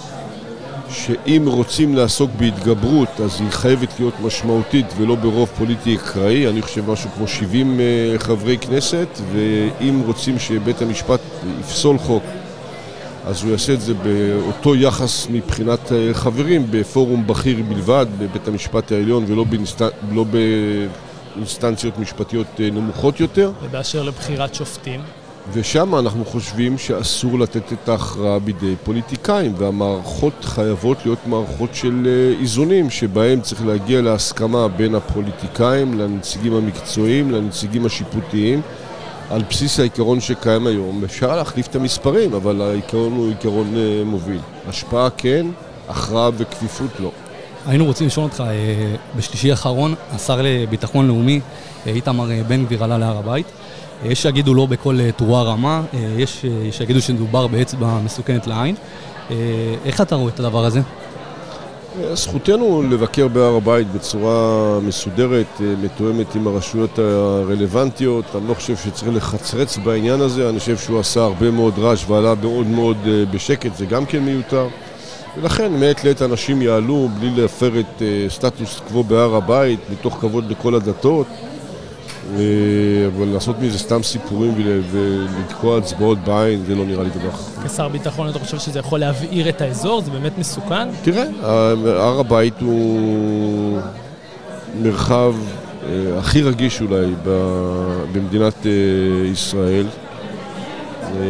שאם רוצים לעסוק בהתגברות אז היא חייבת להיות משמעותית ולא ברוב פוליטי אקראי, אני חושב משהו כמו 70 אה, חברי כנסת, ואם רוצים שבית המשפט יפסול חוק אז הוא יעשה את זה באותו יחס מבחינת אה, חברים, בפורום בכיר בלבד, בבית המשפט העליון ולא באינסט... לא באינסטנציות משפטיות אה, נמוכות יותר. ובאשר לבחירת שופטים? ושם אנחנו חושבים שאסור לתת את ההכרעה בידי פוליטיקאים, והמערכות חייבות להיות מערכות של אה, איזונים, שבהם צריך להגיע להסכמה בין הפוליטיקאים, לנציגים המקצועיים, לנציגים השיפוטיים. על בסיס העיקרון שקיים היום. אפשר להחליף את המספרים, אבל העיקרון הוא עיקרון אה, מוביל. השפעה כן, הכרעה וכפיפות לא. היינו רוצים לשאול אותך, אה, בשלישי האחרון, השר לביטחון לאומי, אה, איתמר בן גביר עלה להר הבית. יש שיגידו לא בכל תרועה רמה, יש שיגידו שמדובר באצבע מסוכנת לעין. איך אתה רואה את הדבר הזה? זכותנו לבקר בהר הבית בצורה מסודרת, אה, מתואמת עם הרשויות הרלוונטיות. אני לא חושב שצריך לחצרץ בעניין הזה, אני חושב שהוא עשה הרבה מאוד רעש ועלה מאוד מאוד אה, בשקט, זה גם כן מיותר. ולכן מעת לעת אנשים יעלו בלי להפר את אה, סטטוס קוו בהר הבית, מתוך כבוד לכל הדתות. אבל לעשות מזה סתם סיפורים ול- ולתקוע הצבעות בעין, זה לא נראה לי דבר חכם. כשר ביטחון אתה חושב שזה יכול להבעיר את האזור? זה באמת מסוכן? תראה, הר הבית הוא מרחב אה, הכי רגיש אולי במדינת אה, ישראל. אה,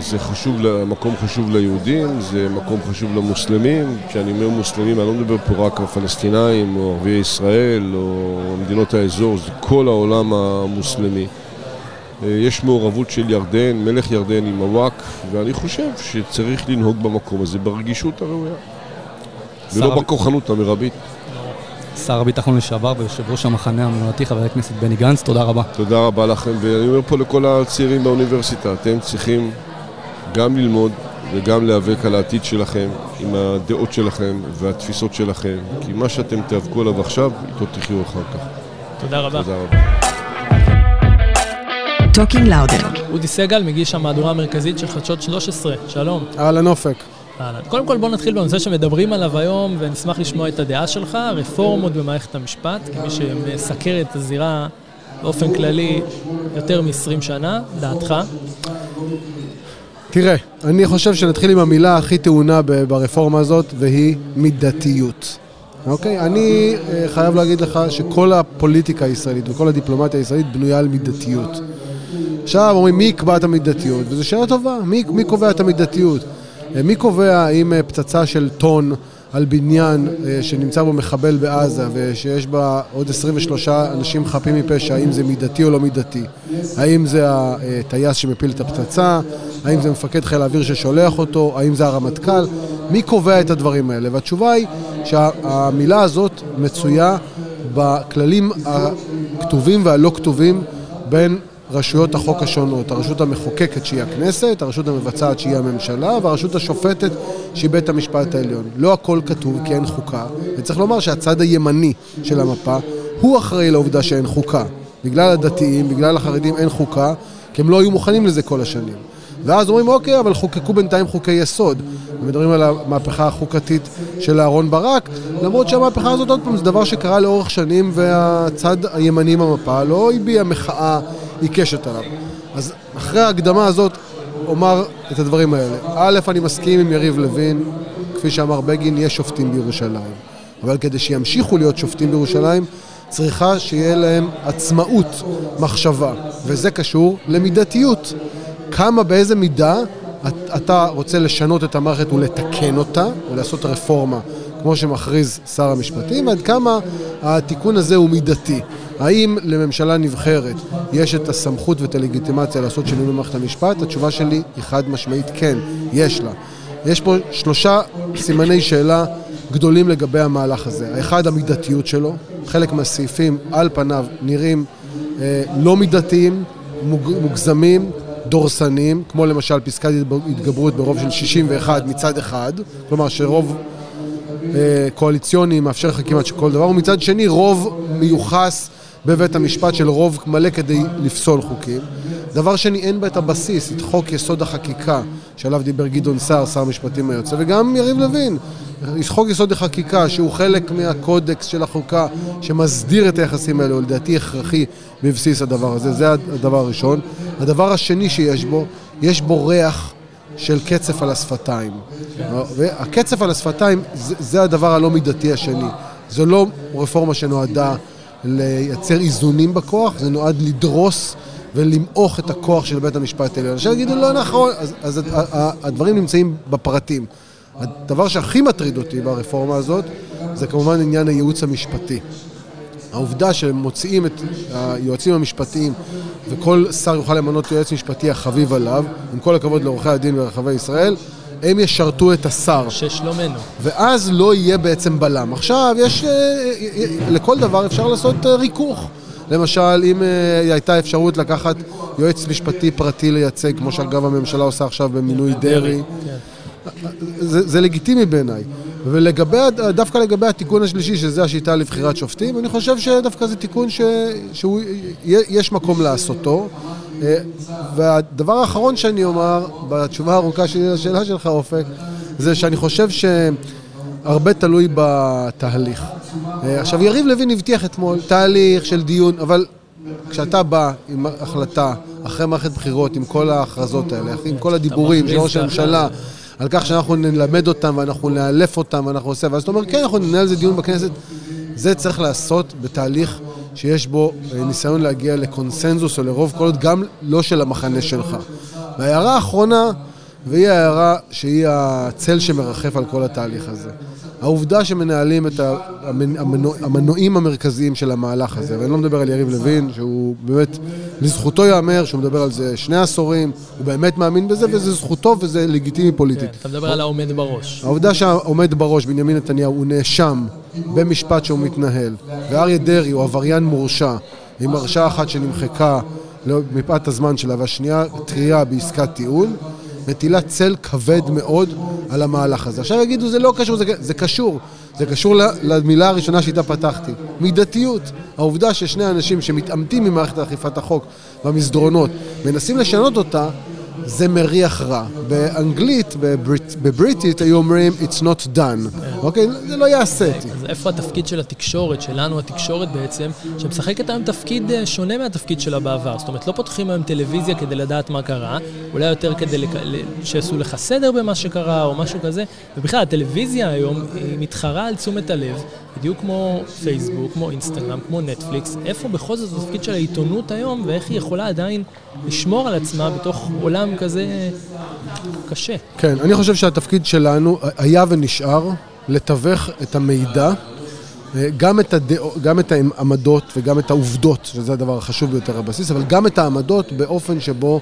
זה חשוב, מקום חשוב ליהודים, זה מקום חשוב למוסלמים. כשאני אומר מוסלמים, אני לא מדבר פה רק על פלסטינאים או ערביי ישראל או מדינות האזור, זה כל העולם המוסלמי. אה, יש מעורבות של ירדן, מלך ירדן עם הוואקף, ואני חושב שצריך לנהוג במקום הזה ברגישות הראויה. ולא שר- בכוחנות המרבית. שר הביטחון לשעבר ויושב ראש המחנה הממלכתי, חבר הכנסת בני גנץ, תודה רבה. תודה רבה לכם, ואני אומר פה לכל הצעירים באוניברסיטה, אתם צריכים גם ללמוד וגם להיאבק על העתיד שלכם, עם הדעות שלכם והתפיסות שלכם, כי מה שאתם תיאבקו עליו עכשיו, איתו תחיו אחר כך. תודה רבה. תודה רבה. Talking לאודר. אודי סגל, מגיש המהדורה המרכזית של חדשות 13, שלום. אהלן אופק. אהלן. קודם כל בוא נתחיל בנושא שמדברים עליו היום, ונשמח לשמוע את הדעה שלך, רפורמות במערכת המשפט, כמי שמסקר את הזירה באופן כללי יותר מ-20 שנה, דעתך? תראה, אני חושב שנתחיל עם המילה הכי טעונה ברפורמה הזאת, והיא מידתיות. אוקיי? אני אה, חייב להגיד לך שכל הפוליטיקה הישראלית וכל הדיפלומטיה הישראלית בנויה על מידתיות. עכשיו אומרים, מי יקבע את המידתיות? וזו שאלה טובה, מי, מי קובע את המידתיות? אה, מי קובע אם אה, פצצה של טון על בניין אה, שנמצא בו מחבל בעזה ושיש בה עוד 23 אנשים חפים מפשע, האם זה מידתי או לא מידתי? האם זה הטייס שמפיל את הפצצה? האם זה מפקד חיל האוויר ששולח אותו? האם זה הרמטכ"ל? מי קובע את הדברים האלה? והתשובה היא שהמילה הזאת מצויה בכללים הכתובים והלא כתובים בין רשויות החוק השונות, הרשות המחוקקת שהיא הכנסת, הרשות המבצעת שהיא הממשלה, והרשות השופטת שהיא בית המשפט העליון. לא הכל כתוב כי אין חוקה, וצריך לומר שהצד הימני של המפה הוא אחראי לעובדה שאין חוקה. בגלל הדתיים, בגלל החרדים אין חוקה, כי הם לא היו מוכנים לזה כל השנים. ואז אומרים, אוקיי, אבל חוקקו בינתיים חוקי יסוד. ומדברים על המהפכה החוקתית של אהרן ברק, למרות שהמהפכה הזאת, עוד פעם, זה דבר שקרה לאורך שנים, והצד הימני במפה לא הביע מחאה עיקשת עליו. אז אחרי ההקדמה הזאת, אומר את הדברים האלה. א', אני מסכים עם יריב לוין, כפי שאמר בגין, יש שופטים בירושלים. אבל כדי שימשיכו להיות שופטים בירושלים, צריכה שיהיה להם עצמאות מחשבה, וזה קשור למידתיות. כמה, באיזה מידה את- אתה רוצה לשנות את המערכת ולתקן אותה, ולעשות רפורמה, כמו שמכריז שר המשפטים, ועד כמה התיקון הזה הוא מידתי. האם לממשלה נבחרת יש את הסמכות ואת הלגיטימציה לעשות שינוי במערכת המשפט? התשובה שלי היא חד משמעית כן, יש לה. יש פה שלושה סימני שאלה גדולים לגבי המהלך הזה. האחד, המידתיות שלו. חלק מהסעיפים על פניו נראים אה, לא מידתיים, מוג, מוגזמים, דורסניים, כמו למשל פסקת התגברות ברוב של 61 מצד אחד, כלומר שרוב אה, קואליציוני מאפשר לך כמעט שכל דבר, ומצד שני רוב מיוחס בבית המשפט של רוב מלא כדי לפסול חוקים. דבר שני, אין בה את הבסיס, את חוק יסוד החקיקה, שעליו דיבר גדעון סער, שר המשפטים היוצא, וגם יריב לוין. חוק יסוד החקיקה, שהוא חלק מהקודקס של החוקה, שמסדיר את היחסים האלו, לדעתי הכרחי בבסיס הדבר הזה, זה הדבר הראשון. הדבר השני שיש בו, יש בו ריח של קצף על השפתיים. והקצף על השפתיים זה, זה הדבר הלא מידתי השני. זו לא רפורמה שנועדה לייצר איזונים בכוח, זה נועד לדרוס ולמעוך את הכוח של בית המשפט העליון. עכשיו יגידו לא נכון, אז, אז הדברים נמצאים בפרטים. הדבר שהכי מטריד אותי ברפורמה הזאת זה כמובן עניין הייעוץ המשפטי. העובדה שמוציאים את היועצים המשפטיים וכל שר יוכל למנות יועץ משפטי החביב עליו, עם כל הכבוד לעורכי הדין ברחבי ישראל, הם ישרתו את השר. ששלומנו. ואז לא יהיה בעצם בלם. עכשיו, יש... אה, אה, לכל דבר אפשר לעשות אה, ריכוך. למשל, אם אה, הייתה אפשרות לקחת יועץ משפטי פרטי לייצג, כמו שאגב הממשלה עושה עכשיו במינוי דרעי, זה, זה לגיטימי בעיניי. ולגבי, דווקא לגבי התיקון השלישי, שזה השיטה לבחירת שופטים, אני חושב שדווקא זה תיקון ש, שהוא, יש מקום לעשותו. אה, והדבר האחרון שאני אומר, בתשובה הארוכה שלי לשאלה שלך, אופק, זה שאני חושב שהרבה תלוי בתהליך. אה, עכשיו, יריב לוין הבטיח אתמול תהליך של דיון, אבל כשאתה בא עם החלטה אחרי מערכת בחירות, עם כל ההכרזות האלה, עם כל הדיבורים של ראש הממשלה, על כך שאנחנו נלמד אותם ואנחנו נאלף אותם ואנחנו עושה, ואז אתה אומר, כן, אנחנו ננהל על זה דיון בכנסת. זה צריך לעשות בתהליך שיש בו אה, ניסיון להגיע לקונסנזוס או לרוב קולות, גם לא של המחנה שלך. וההערה האחרונה, והיא ההערה שהיא הצל שמרחף על כל התהליך הזה. העובדה שמנהלים את המנוע- המנועים המרכזיים של המהלך הזה, ואני לא מדבר על יריב לוין, שהוא באמת, לזכותו ייאמר שהוא מדבר על זה שני עשורים, הוא באמת מאמין בזה, וזה זכותו וזה לגיטימי פוליטית. אתה מדבר על העומד בראש. העובדה שהעומד בראש, בנימין נתניהו, הוא נאשם במשפט שהוא מתנהל, ואריה דרעי הוא עבריין מורשע, עם הרשעה אחת שנמחקה לא- מפאת הזמן שלה, והשנייה טריה בעסקת טיעון, מטילה צל כבד מאוד על המהלך הזה. עכשיו יגידו, זה לא קשור, זה, זה קשור. זה קשור למילה הראשונה שאיתה פתחתי, מידתיות. העובדה ששני אנשים שמתעמתים ממערכת אכיפת החוק במסדרונות, מנסים לשנות אותה, זה מריח רע. באנגלית, בברית, בבריטית, היו אומרים It's not done. אוקיי? זה לא יעשה אותי. אז איפה התפקיד של התקשורת, שלנו התקשורת בעצם, שמשחקת היום תפקיד אה, שונה מהתפקיד שלה בעבר. זאת אומרת, לא פותחים היום טלוויזיה כדי לדעת מה קרה, אולי יותר כדי לק... שיעשו לך סדר במה שקרה או משהו כזה, ובכלל, הטלוויזיה היום היא מתחרה על תשומת הלב, בדיוק כמו פייסבוק, כמו אינסטגרם, כמו נטפליקס. איפה בכל זאת התפקיד של העיתונות היום, ואיך היא יכולה עדיין לשמור על עצמה בתוך עולם כזה קשה. כן, אני חושב שהתפקיד שלנו היה ונשאר לתווך את המידע, אה, גם את, הדע... גם את העמדות וגם את העובדות, שזה הדבר החשוב ביותר הבסיס, אבל גם את העמדות באופן שבו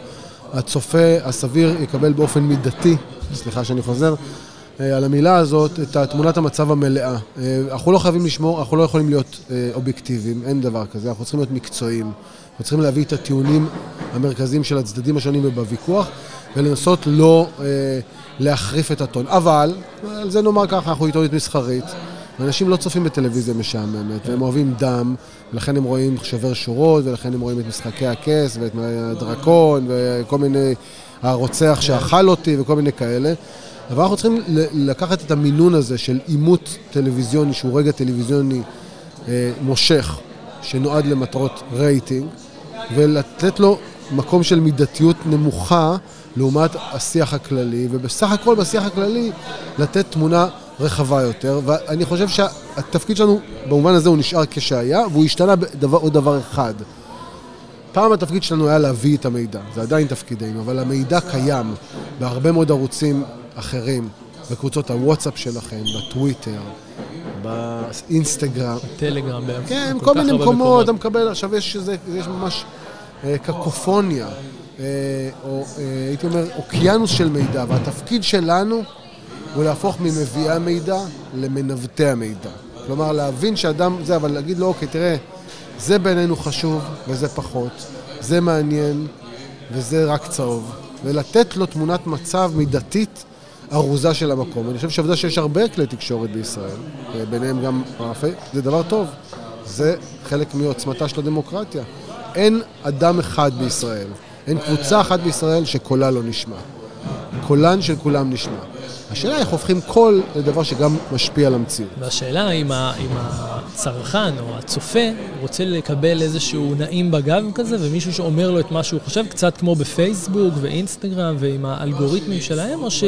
הצופה הסביר יקבל באופן מידתי, סליחה שאני חוזר, על המילה הזאת, את תמונת המצב המלאה. אה, אנחנו לא חייבים לשמור, אנחנו לא יכולים להיות אה, אובייקטיביים, אין דבר כזה, אנחנו צריכים להיות מקצועיים. אנחנו צריכים להביא את הטיעונים המרכזיים של הצדדים השונים ובוויכוח, ולנסות לא אה, להחריף את הטון. אבל, על זה נאמר ככה, אנחנו עיתונות מסחרית. ואנשים לא צופים בטלוויזיה משעממת, והם אוהבים דם, ולכן הם רואים שובר שורות, ולכן הם רואים את משחקי הכס, ואת הדרקון, וכל מיני, הרוצח שאכל אותי, וכל מיני כאלה. אבל אנחנו צריכים לקחת את המינון הזה של עימות טלוויזיוני, שהוא רגע טלוויזיוני אה, מושך, שנועד למטרות רייטינג, ולתת לו מקום של מידתיות נמוכה לעומת השיח הכללי, ובסך הכל בשיח הכללי לתת תמונה רחבה יותר, ואני חושב שהתפקיד שלנו במובן הזה הוא נשאר כשהיה, והוא השתנה בעוד דבר אחד. פעם התפקיד שלנו היה להביא את המידע, זה עדיין תפקידנו, אבל המידע קיים בהרבה מאוד ערוצים אחרים, בקבוצות הוואטסאפ שלכם, בטוויטר, באינסטגרם. טלגרם. כן, כל מיני מקומות, אתה מקבל, עכשיו יש, איזה, יש ממש אה, קקופוניה, אה, או אה, הייתי אומר, אוקיינוס של מידע, והתפקיד שלנו הוא להפוך ממביאי המידע למנווטי המידע. כלומר, להבין שאדם, זה, אבל להגיד לו, אוקיי, תראה, זה בעינינו חשוב וזה פחות, זה מעניין וזה רק צהוב, ולתת לו תמונת מצב מידתית ארוזה של המקום. אני חושב שהעובדה שיש הרבה כלי תקשורת בישראל, ביניהם גם רפי, זה דבר טוב. זה חלק מעוצמתה של הדמוקרטיה. אין אדם אחד בישראל, אין קבוצה אחת בישראל שקולה לא נשמע. קולן של כולם נשמע. השאלה איך הופכים קול לדבר שגם משפיע על המציאות. והשאלה אם, ה, אם הצרכן או הצופה רוצה לקבל איזשהו נעים בגב כזה, ומישהו שאומר לו את מה שהוא חושב, קצת כמו בפייסבוק ואינסטגרם ועם האלגוריתמים שלהם, או, ש,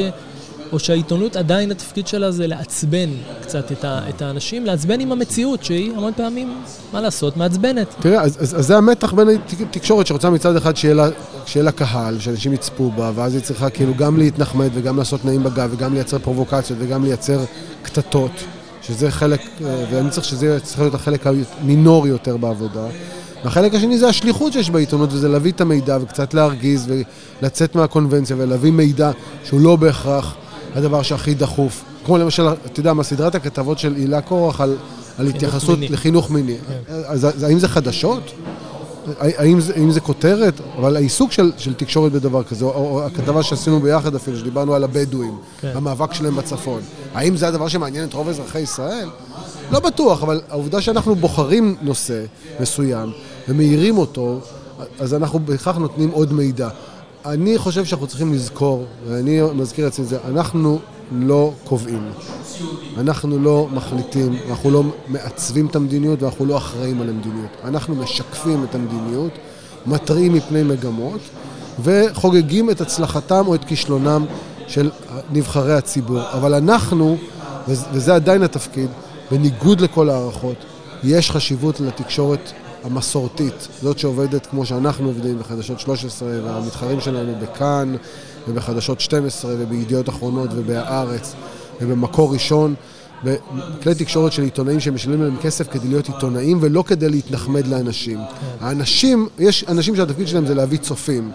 או שהעיתונות עדיין התפקיד שלה זה לעצבן קצת את, ה, את האנשים, לעצבן עם המציאות, שהיא המון פעמים, מה לעשות, מעצבנת. תראה, אז, אז, אז זה המתח בין התקשורת שרוצה מצד אחד שיהיה לה, שיהיה לה קהל, שאנשים יצפו בה, ואז היא צריכה כאילו גם להתנחמד וגם לעשות נעים בגב וגם לייצר פרובוקציות וגם לייצר קטטות, שזה חלק, אה, ואני צריך שזה צריך להיות החלק המינורי יותר בעבודה. והחלק השני זה השליחות שיש בעיתונות, וזה להביא את המידע וקצת להרגיז ולצאת מהקונבנציה ולהביא מידע שהוא לא בהכרח הדבר שהכי דחוף. כמו למשל, אתה יודע מה, סדרת הכתבות של הילה קורח על, על התייחסות מיני. לחינוך מיני. כן. אז, אז האם זה חדשות? האם זה, האם זה כותרת? אבל העיסוק של, של תקשורת בדבר כזה, או, או הכתבה שעשינו ביחד אפילו, שדיברנו על הבדואים, כן. המאבק שלהם בצפון. האם זה הדבר שמעניין את רוב אזרחי ישראל? לא בטוח, אבל העובדה שאנחנו בוחרים נושא מסוים ומאירים אותו, אז אנחנו בהכרח נותנים עוד מידע. אני חושב שאנחנו צריכים לזכור, ואני מזכיר אצלי זה, אנחנו לא קובעים. אנחנו לא מחליטים, אנחנו לא מעצבים את המדיניות ואנחנו לא אחראים על המדיניות. אנחנו משקפים את המדיניות, מתריעים מפני מגמות וחוגגים את הצלחתם או את כישלונם של נבחרי הציבור. אבל אנחנו, וזה עדיין התפקיד, בניגוד לכל ההערכות, יש חשיבות לתקשורת המסורתית, זאת שעובדת כמו שאנחנו עובדים בחדשות 13 והמתחרים שלנו בכאן ובחדשות 12 ובידיעות אחרונות ובהארץ ובמקור ראשון, בכלי תקשורת של עיתונאים שמשלמים להם כסף כדי להיות עיתונאים ולא כדי להתנחמד לאנשים. האנשים, יש אנשים שהתפקיד שלהם זה להביא צופים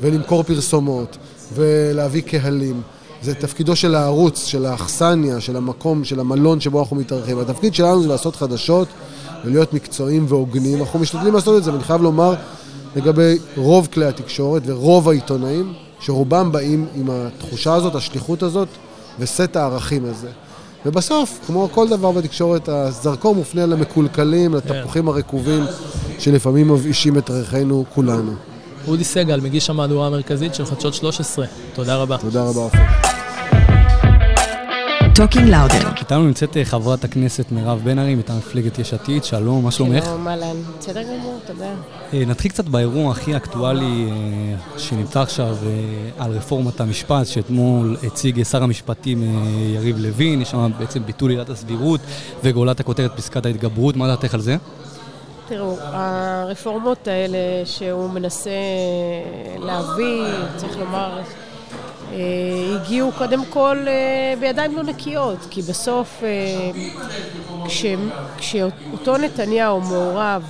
ולמכור פרסומות ולהביא קהלים. זה תפקידו של הערוץ, של האכסניה, של המקום, של המלון שבו אנחנו מתארחים. התפקיד שלנו זה לעשות חדשות ולהיות מקצועיים והוגנים. אנחנו משתדלים לעשות את זה, ואני חייב לומר לגבי רוב כלי התקשורת ורוב העיתונאים, שרובם באים עם התחושה הזאת, השליחות הזאת וסט הערכים הזה. ובסוף, כמו כל דבר בתקשורת, הזרקור מופנה למקולקלים, לתפוחים הרקובים, שלפעמים מבאישים את ריחנו כולנו. אודי סגל, מגיש המהדורה המרכזית של חדשות 13. תודה רבה. תודה רבה, עופר. Talking לאודר. איתנו נמצאת אה, חברת הכנסת מירב בן ארי מטעם מפלגת יש עתיד, שלום, מה שלומך? שלום, אהלן. בסדר גמור, תודה. אה, נתחיל קצת באירוע הכי אקטואלי אה, שנמצא עכשיו על רפורמת המשפט, שאתמול הציג שר המשפטים יריב לוין, יש שם בעצם ביטול עילת הסבירות וגאולת הכותרת פסקת ההתגברות, מה דעתך על זה? תראו, הרפורמות האלה שהוא מנסה להביא, צריך לומר, אה, הגיעו קודם כל אה, בידיים לא נקיות, כי בסוף אה, כש, כשאותו נתניהו מעורב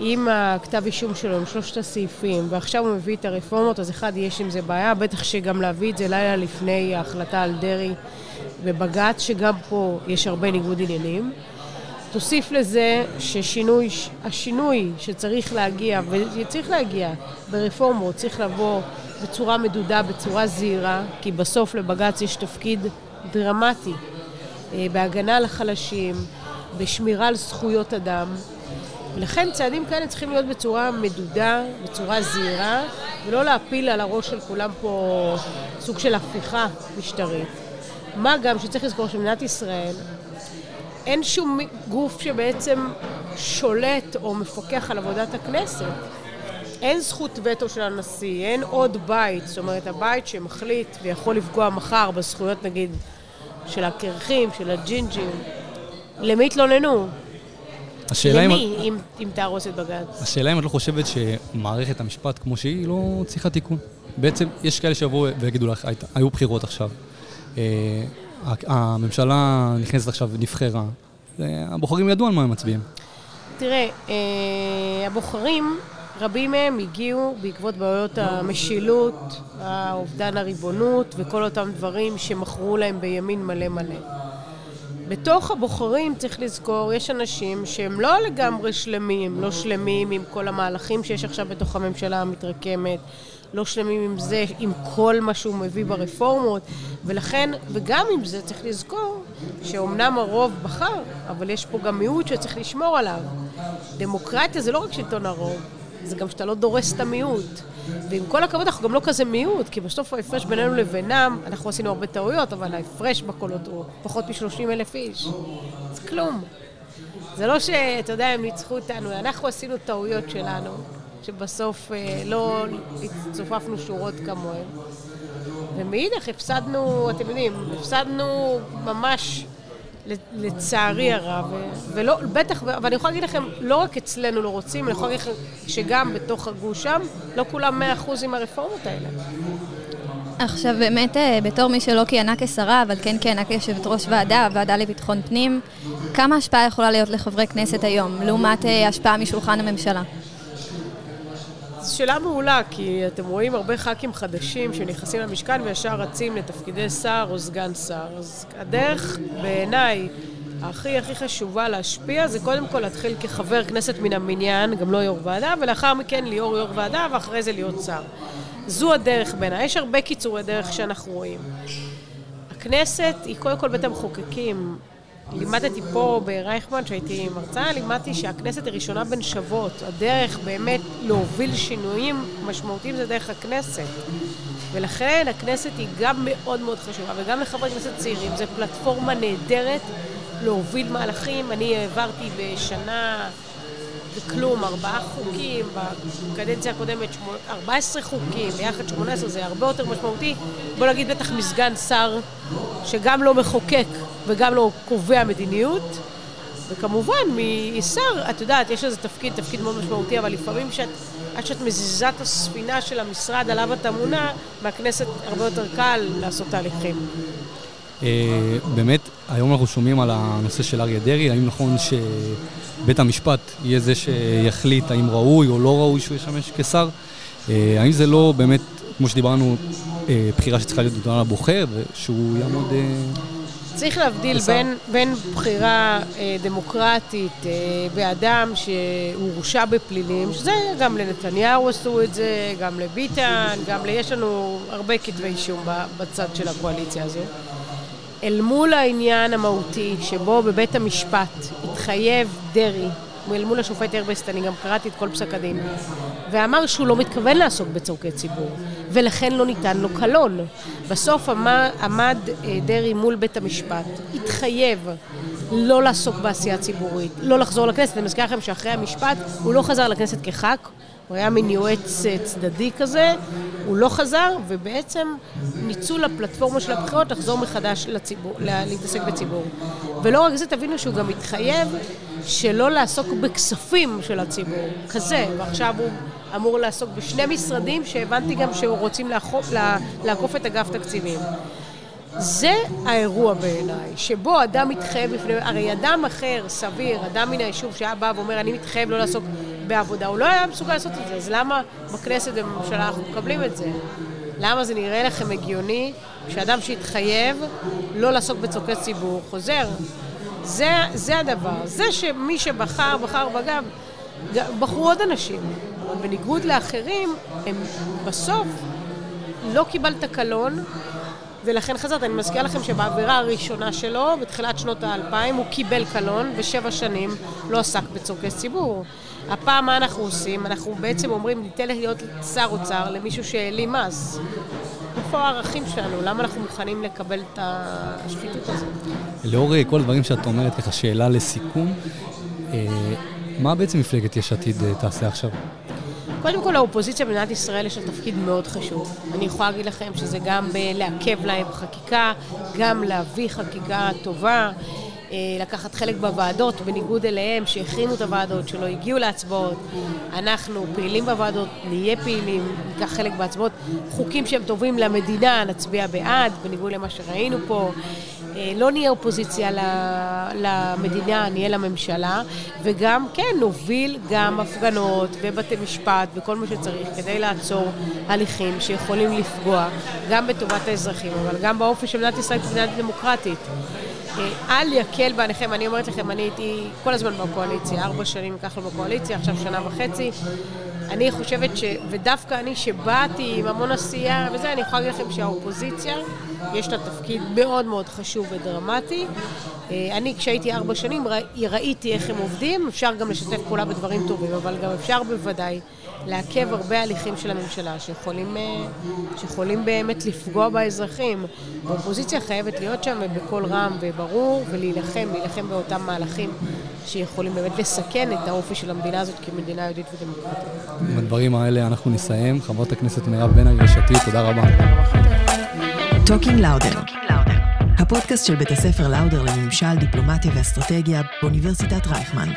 עם הכתב אישום שלו, עם שלושת הסעיפים, ועכשיו הוא מביא את הרפורמות, אז אחד, יש עם זה בעיה, בטח שגם להביא את זה לילה לפני ההחלטה על דרעי בבג"ץ, שגם פה יש הרבה ניגוד עניינים. תוסיף לזה ששינוי, השינוי שצריך להגיע, וצריך להגיע ברפורמות, צריך לבוא בצורה מדודה, בצורה זהירה, כי בסוף לבג"ץ יש תפקיד דרמטי אה, בהגנה על החלשים, בשמירה על זכויות אדם. ולכן צעדים כאלה צריכים להיות בצורה מדודה, בצורה זהירה, ולא להפיל על הראש של כולם פה סוג של הפיכה משטרית. מה גם שצריך לזכור שמדינת ישראל, אין שום גוף שבעצם שולט או מפקח על עבודת הכנסת. אין זכות וטו של הנשיא, אין עוד בית, זאת אומרת הבית שמחליט ויכול לפגוע מחר בזכויות נגיד של הקרחים, של הג'ינג'ים. למי התלוננו? השאלה אם... למי, אם, אם תהרוס את בג"ץ? השאלה אם את לא חושבת שמערכת המשפט כמו שהיא לא צריכה תיקון. בעצם יש כאלה שיבואו ויגידו לך, "היית- היו בחירות עכשיו. הממשלה נכנסת עכשיו ונבחרה. הבוחרים ידעו על מה הם מצביעים. תראה, אה, הבוחרים, רבים מהם הגיעו בעקבות בעיות המשילות, האובדן הריבונות וכל אותם דברים שמכרו להם בימין מלא מלא. בתוך הבוחרים, צריך לזכור, יש אנשים שהם לא לגמרי שלמים, לא שלמים עם כל המהלכים שיש עכשיו בתוך הממשלה המתרקמת, לא שלמים עם זה, עם כל מה שהוא מביא ברפורמות, ולכן, וגם עם זה צריך לזכור שאומנם הרוב בחר, אבל יש פה גם מיעוט שצריך לשמור עליו. דמוקרטיה זה לא רק שלטון הרוב, זה גם שאתה לא דורס את המיעוט. ועם כל הכבוד, אנחנו גם לא כזה מיעוט, כי בסוף ההפרש בינינו לבינם, אנחנו עשינו הרבה טעויות, אבל ההפרש בקולות הוא פחות מ-30 אלף איש. זה כלום. זה לא שאתה יודע, הם ניצחו אותנו, אנחנו עשינו טעויות שלנו, שבסוף אה, לא צופפנו שורות כמוהם. ומאידך הפסדנו, אתם יודעים, הפסדנו ממש לצערי הרב, ולא, בטח, אבל אני יכולה להגיד לכם, לא רק אצלנו לא רוצים, אני יכולה להגיד לכם שגם בתוך הגוש שם, לא כולם מאה אחוז עם הרפורמות האלה. עכשיו באמת, אה, בתור מי שלא כיהנה כשרה, אבל כן כיהנה כיושבת ראש ועדה, ועדה לביטחון פנים, כמה השפעה יכולה להיות לחברי כנסת היום, לעומת אה, השפעה משולחן הממשלה? זו שאלה מעולה, כי אתם רואים הרבה ח"כים חדשים שנכנסים למשכן וישר רצים לתפקידי שר או סגן שר. אז הדרך, בעיניי, הכי הכי חשובה להשפיע זה קודם כל להתחיל כחבר כנסת מן המניין, גם לא יו"ר ועדה, ולאחר מכן ליאור יו"ר ועדה, ואחרי זה להיות שר. זו הדרך בעיניי. יש הרבה קיצורי דרך שאנחנו רואים. הכנסת היא קודם כל בית המחוקקים. לימדתי פה ברייכמן, שהייתי מרצה, לימדתי שהכנסת היא ראשונה בין שוות. הדרך באמת להוביל שינויים משמעותיים זה דרך הכנסת. ולכן הכנסת היא גם מאוד מאוד חשובה, וגם לחברי כנסת צעירים. זו פלטפורמה נהדרת להוביל מהלכים. אני העברתי בשנה וכלום, ארבעה חוקים, בקדנציה הקודמת שמונה- 14 חוקים, ביחד 18, זה הרבה יותר משמעותי. בוא נגיד בטח מסגן שר שגם לא מחוקק וגם לא קובע מדיניות. וכמובן, משר, את יודעת, יש לזה תפקיד, תפקיד מאוד משמעותי, אבל לפעמים שאת, עד שאת מזיזה את הספינה של המשרד עליו אתה מונע, מהכנסת הרבה יותר קל לעשות תהליכים. אה, באמת, היום אנחנו שומעים על הנושא של אריה דרעי, האם נכון שבית המשפט יהיה זה שיחליט האם ראוי או לא ראוי שהוא ישמש כשר? אה, האם זה לא באמת, כמו שדיברנו, אה, בחירה שצריכה להיות נתונה לבוחר, ושהוא יעמוד... אה, צריך להבדיל? בין, בין בחירה אה, דמוקרטית אה, באדם שהורשע בפלילים, שזה גם לנתניהו עשו את זה, גם לביטן, גם ל... יש לנו הרבה כתבי אישום בצד של הקואליציה הזו. אל מול העניין המהותי שבו בבית המשפט התחייב דרעי, אל מול השופט ארבסט, אני גם קראתי את כל פסק הדין, ואמר שהוא לא מתכוון לעסוק בצורכי ציבור, ולכן לא ניתן לו קלון. בסוף עמד, עמד אה, דרעי מול בית המשפט, התחייב לא לעסוק בעשייה ציבורית, לא לחזור לכנסת. אני מזכירה לכם שאחרי המשפט הוא לא חזר לכנסת כח"כ, הוא היה מין יועץ אה, צדדי כזה, הוא לא חזר, ובעצם ניצול הפלטפורמה של הבחירות לחזור מחדש לציבור, לה- להתעסק בציבור. ולא רק זה, תבינו שהוא גם התחייב שלא לעסוק בכספים של הציבור, כזה, ועכשיו הוא אמור לעסוק בשני משרדים שהבנתי גם שרוצים לעקוף, לעקוף את אגף תקציבים. זה האירוע בעיניי, שבו אדם מתחייב בפני... הרי אדם אחר, סביר, אדם מן היישוב שהיה בא ואומר, אני מתחייב לא לעסוק בעבודה, הוא לא היה מסוגל לעשות את זה, אז למה בכנסת ובממשלה אנחנו מקבלים את זה? למה זה נראה לכם הגיוני שאדם שהתחייב לא לעסוק בצורכי ציבור חוזר? זה, זה הדבר. זה שמי שבחר, בחר בגב, בחרו עוד אנשים. בניגוד לאחרים, הם בסוף לא קיבלת קלון, ולכן חזרת. אני מזכירה לכם שבעבירה הראשונה שלו, בתחילת שנות האלפיים, הוא קיבל קלון, ושבע שנים לא עסק בצורכי ציבור. הפעם מה אנחנו עושים? אנחנו בעצם אומרים, ניתן להיות שר אוצר למישהו שהעלים מס. איפה הערכים שלנו? למה אנחנו מוכנים לקבל את השחיתות הזאת? לאור כל הדברים שאת אומרת, ככה שאלה לסיכום, אה, מה בעצם מפלגת יש עתיד אה, תעשה עכשיו? קודם כל, האופוזיציה במדינת ישראל יש לה תפקיד מאוד חשוב. אני יכולה להגיד לכם שזה גם לעכב להם חקיקה, גם להביא חקיקה טובה. אה, לקחת חלק בוועדות, בניגוד אליהם, שהכינו את הוועדות, שלא הגיעו להצבעות. אנחנו פעילים בוועדות, נהיה פעילים, ניקח חלק בהצבעות. חוקים שהם טובים למדינה, נצביע בעד, בניגוד למה שראינו פה. אה, לא נהיה אופוזיציה למדינה, נהיה לממשלה, וגם, כן, נוביל גם הפגנות ובתי משפט וכל מה שצריך כדי לעצור הליכים שיכולים לפגוע גם בטובת האזרחים, אבל גם באופי של מדינת ישראל כמדינה דמוקרטית. אל יקל בעליכם, אני אומרת לכם, אני הייתי כל הזמן בקואליציה, ארבע שנים ככה בקואליציה, עכשיו שנה וחצי. אני חושבת ש... ודווקא אני שבאתי עם המון עשייה וזה, אני יכולה להגיד לכם שהאופוזיציה, יש לה תפקיד מאוד מאוד חשוב ודרמטי. אה, אני, כשהייתי ארבע שנים, ראיתי איך הם עובדים, אפשר גם לשתף פעולה בדברים טובים, אבל גם אפשר בוודאי לעכב הרבה הליכים של הממשלה שיכולים, אה, שיכולים באמת לפגוע באזרחים. האופוזיציה חייבת להיות שם בקול רם וברור ולהילחם, להילחם באותם מהלכים שיכולים באמת לסכן את האופי של המדינה הזאת כמדינה יהודית ודמוקרטית. עם הדברים האלה אנחנו נסיים. חברת הכנסת מירב בן ארי, תודה רבה. Talking לאודר, הפודקאסט של בית הספר לאודר לממשל, דיפלומטיה ואסטרטגיה באוניברסיטת רייכמן.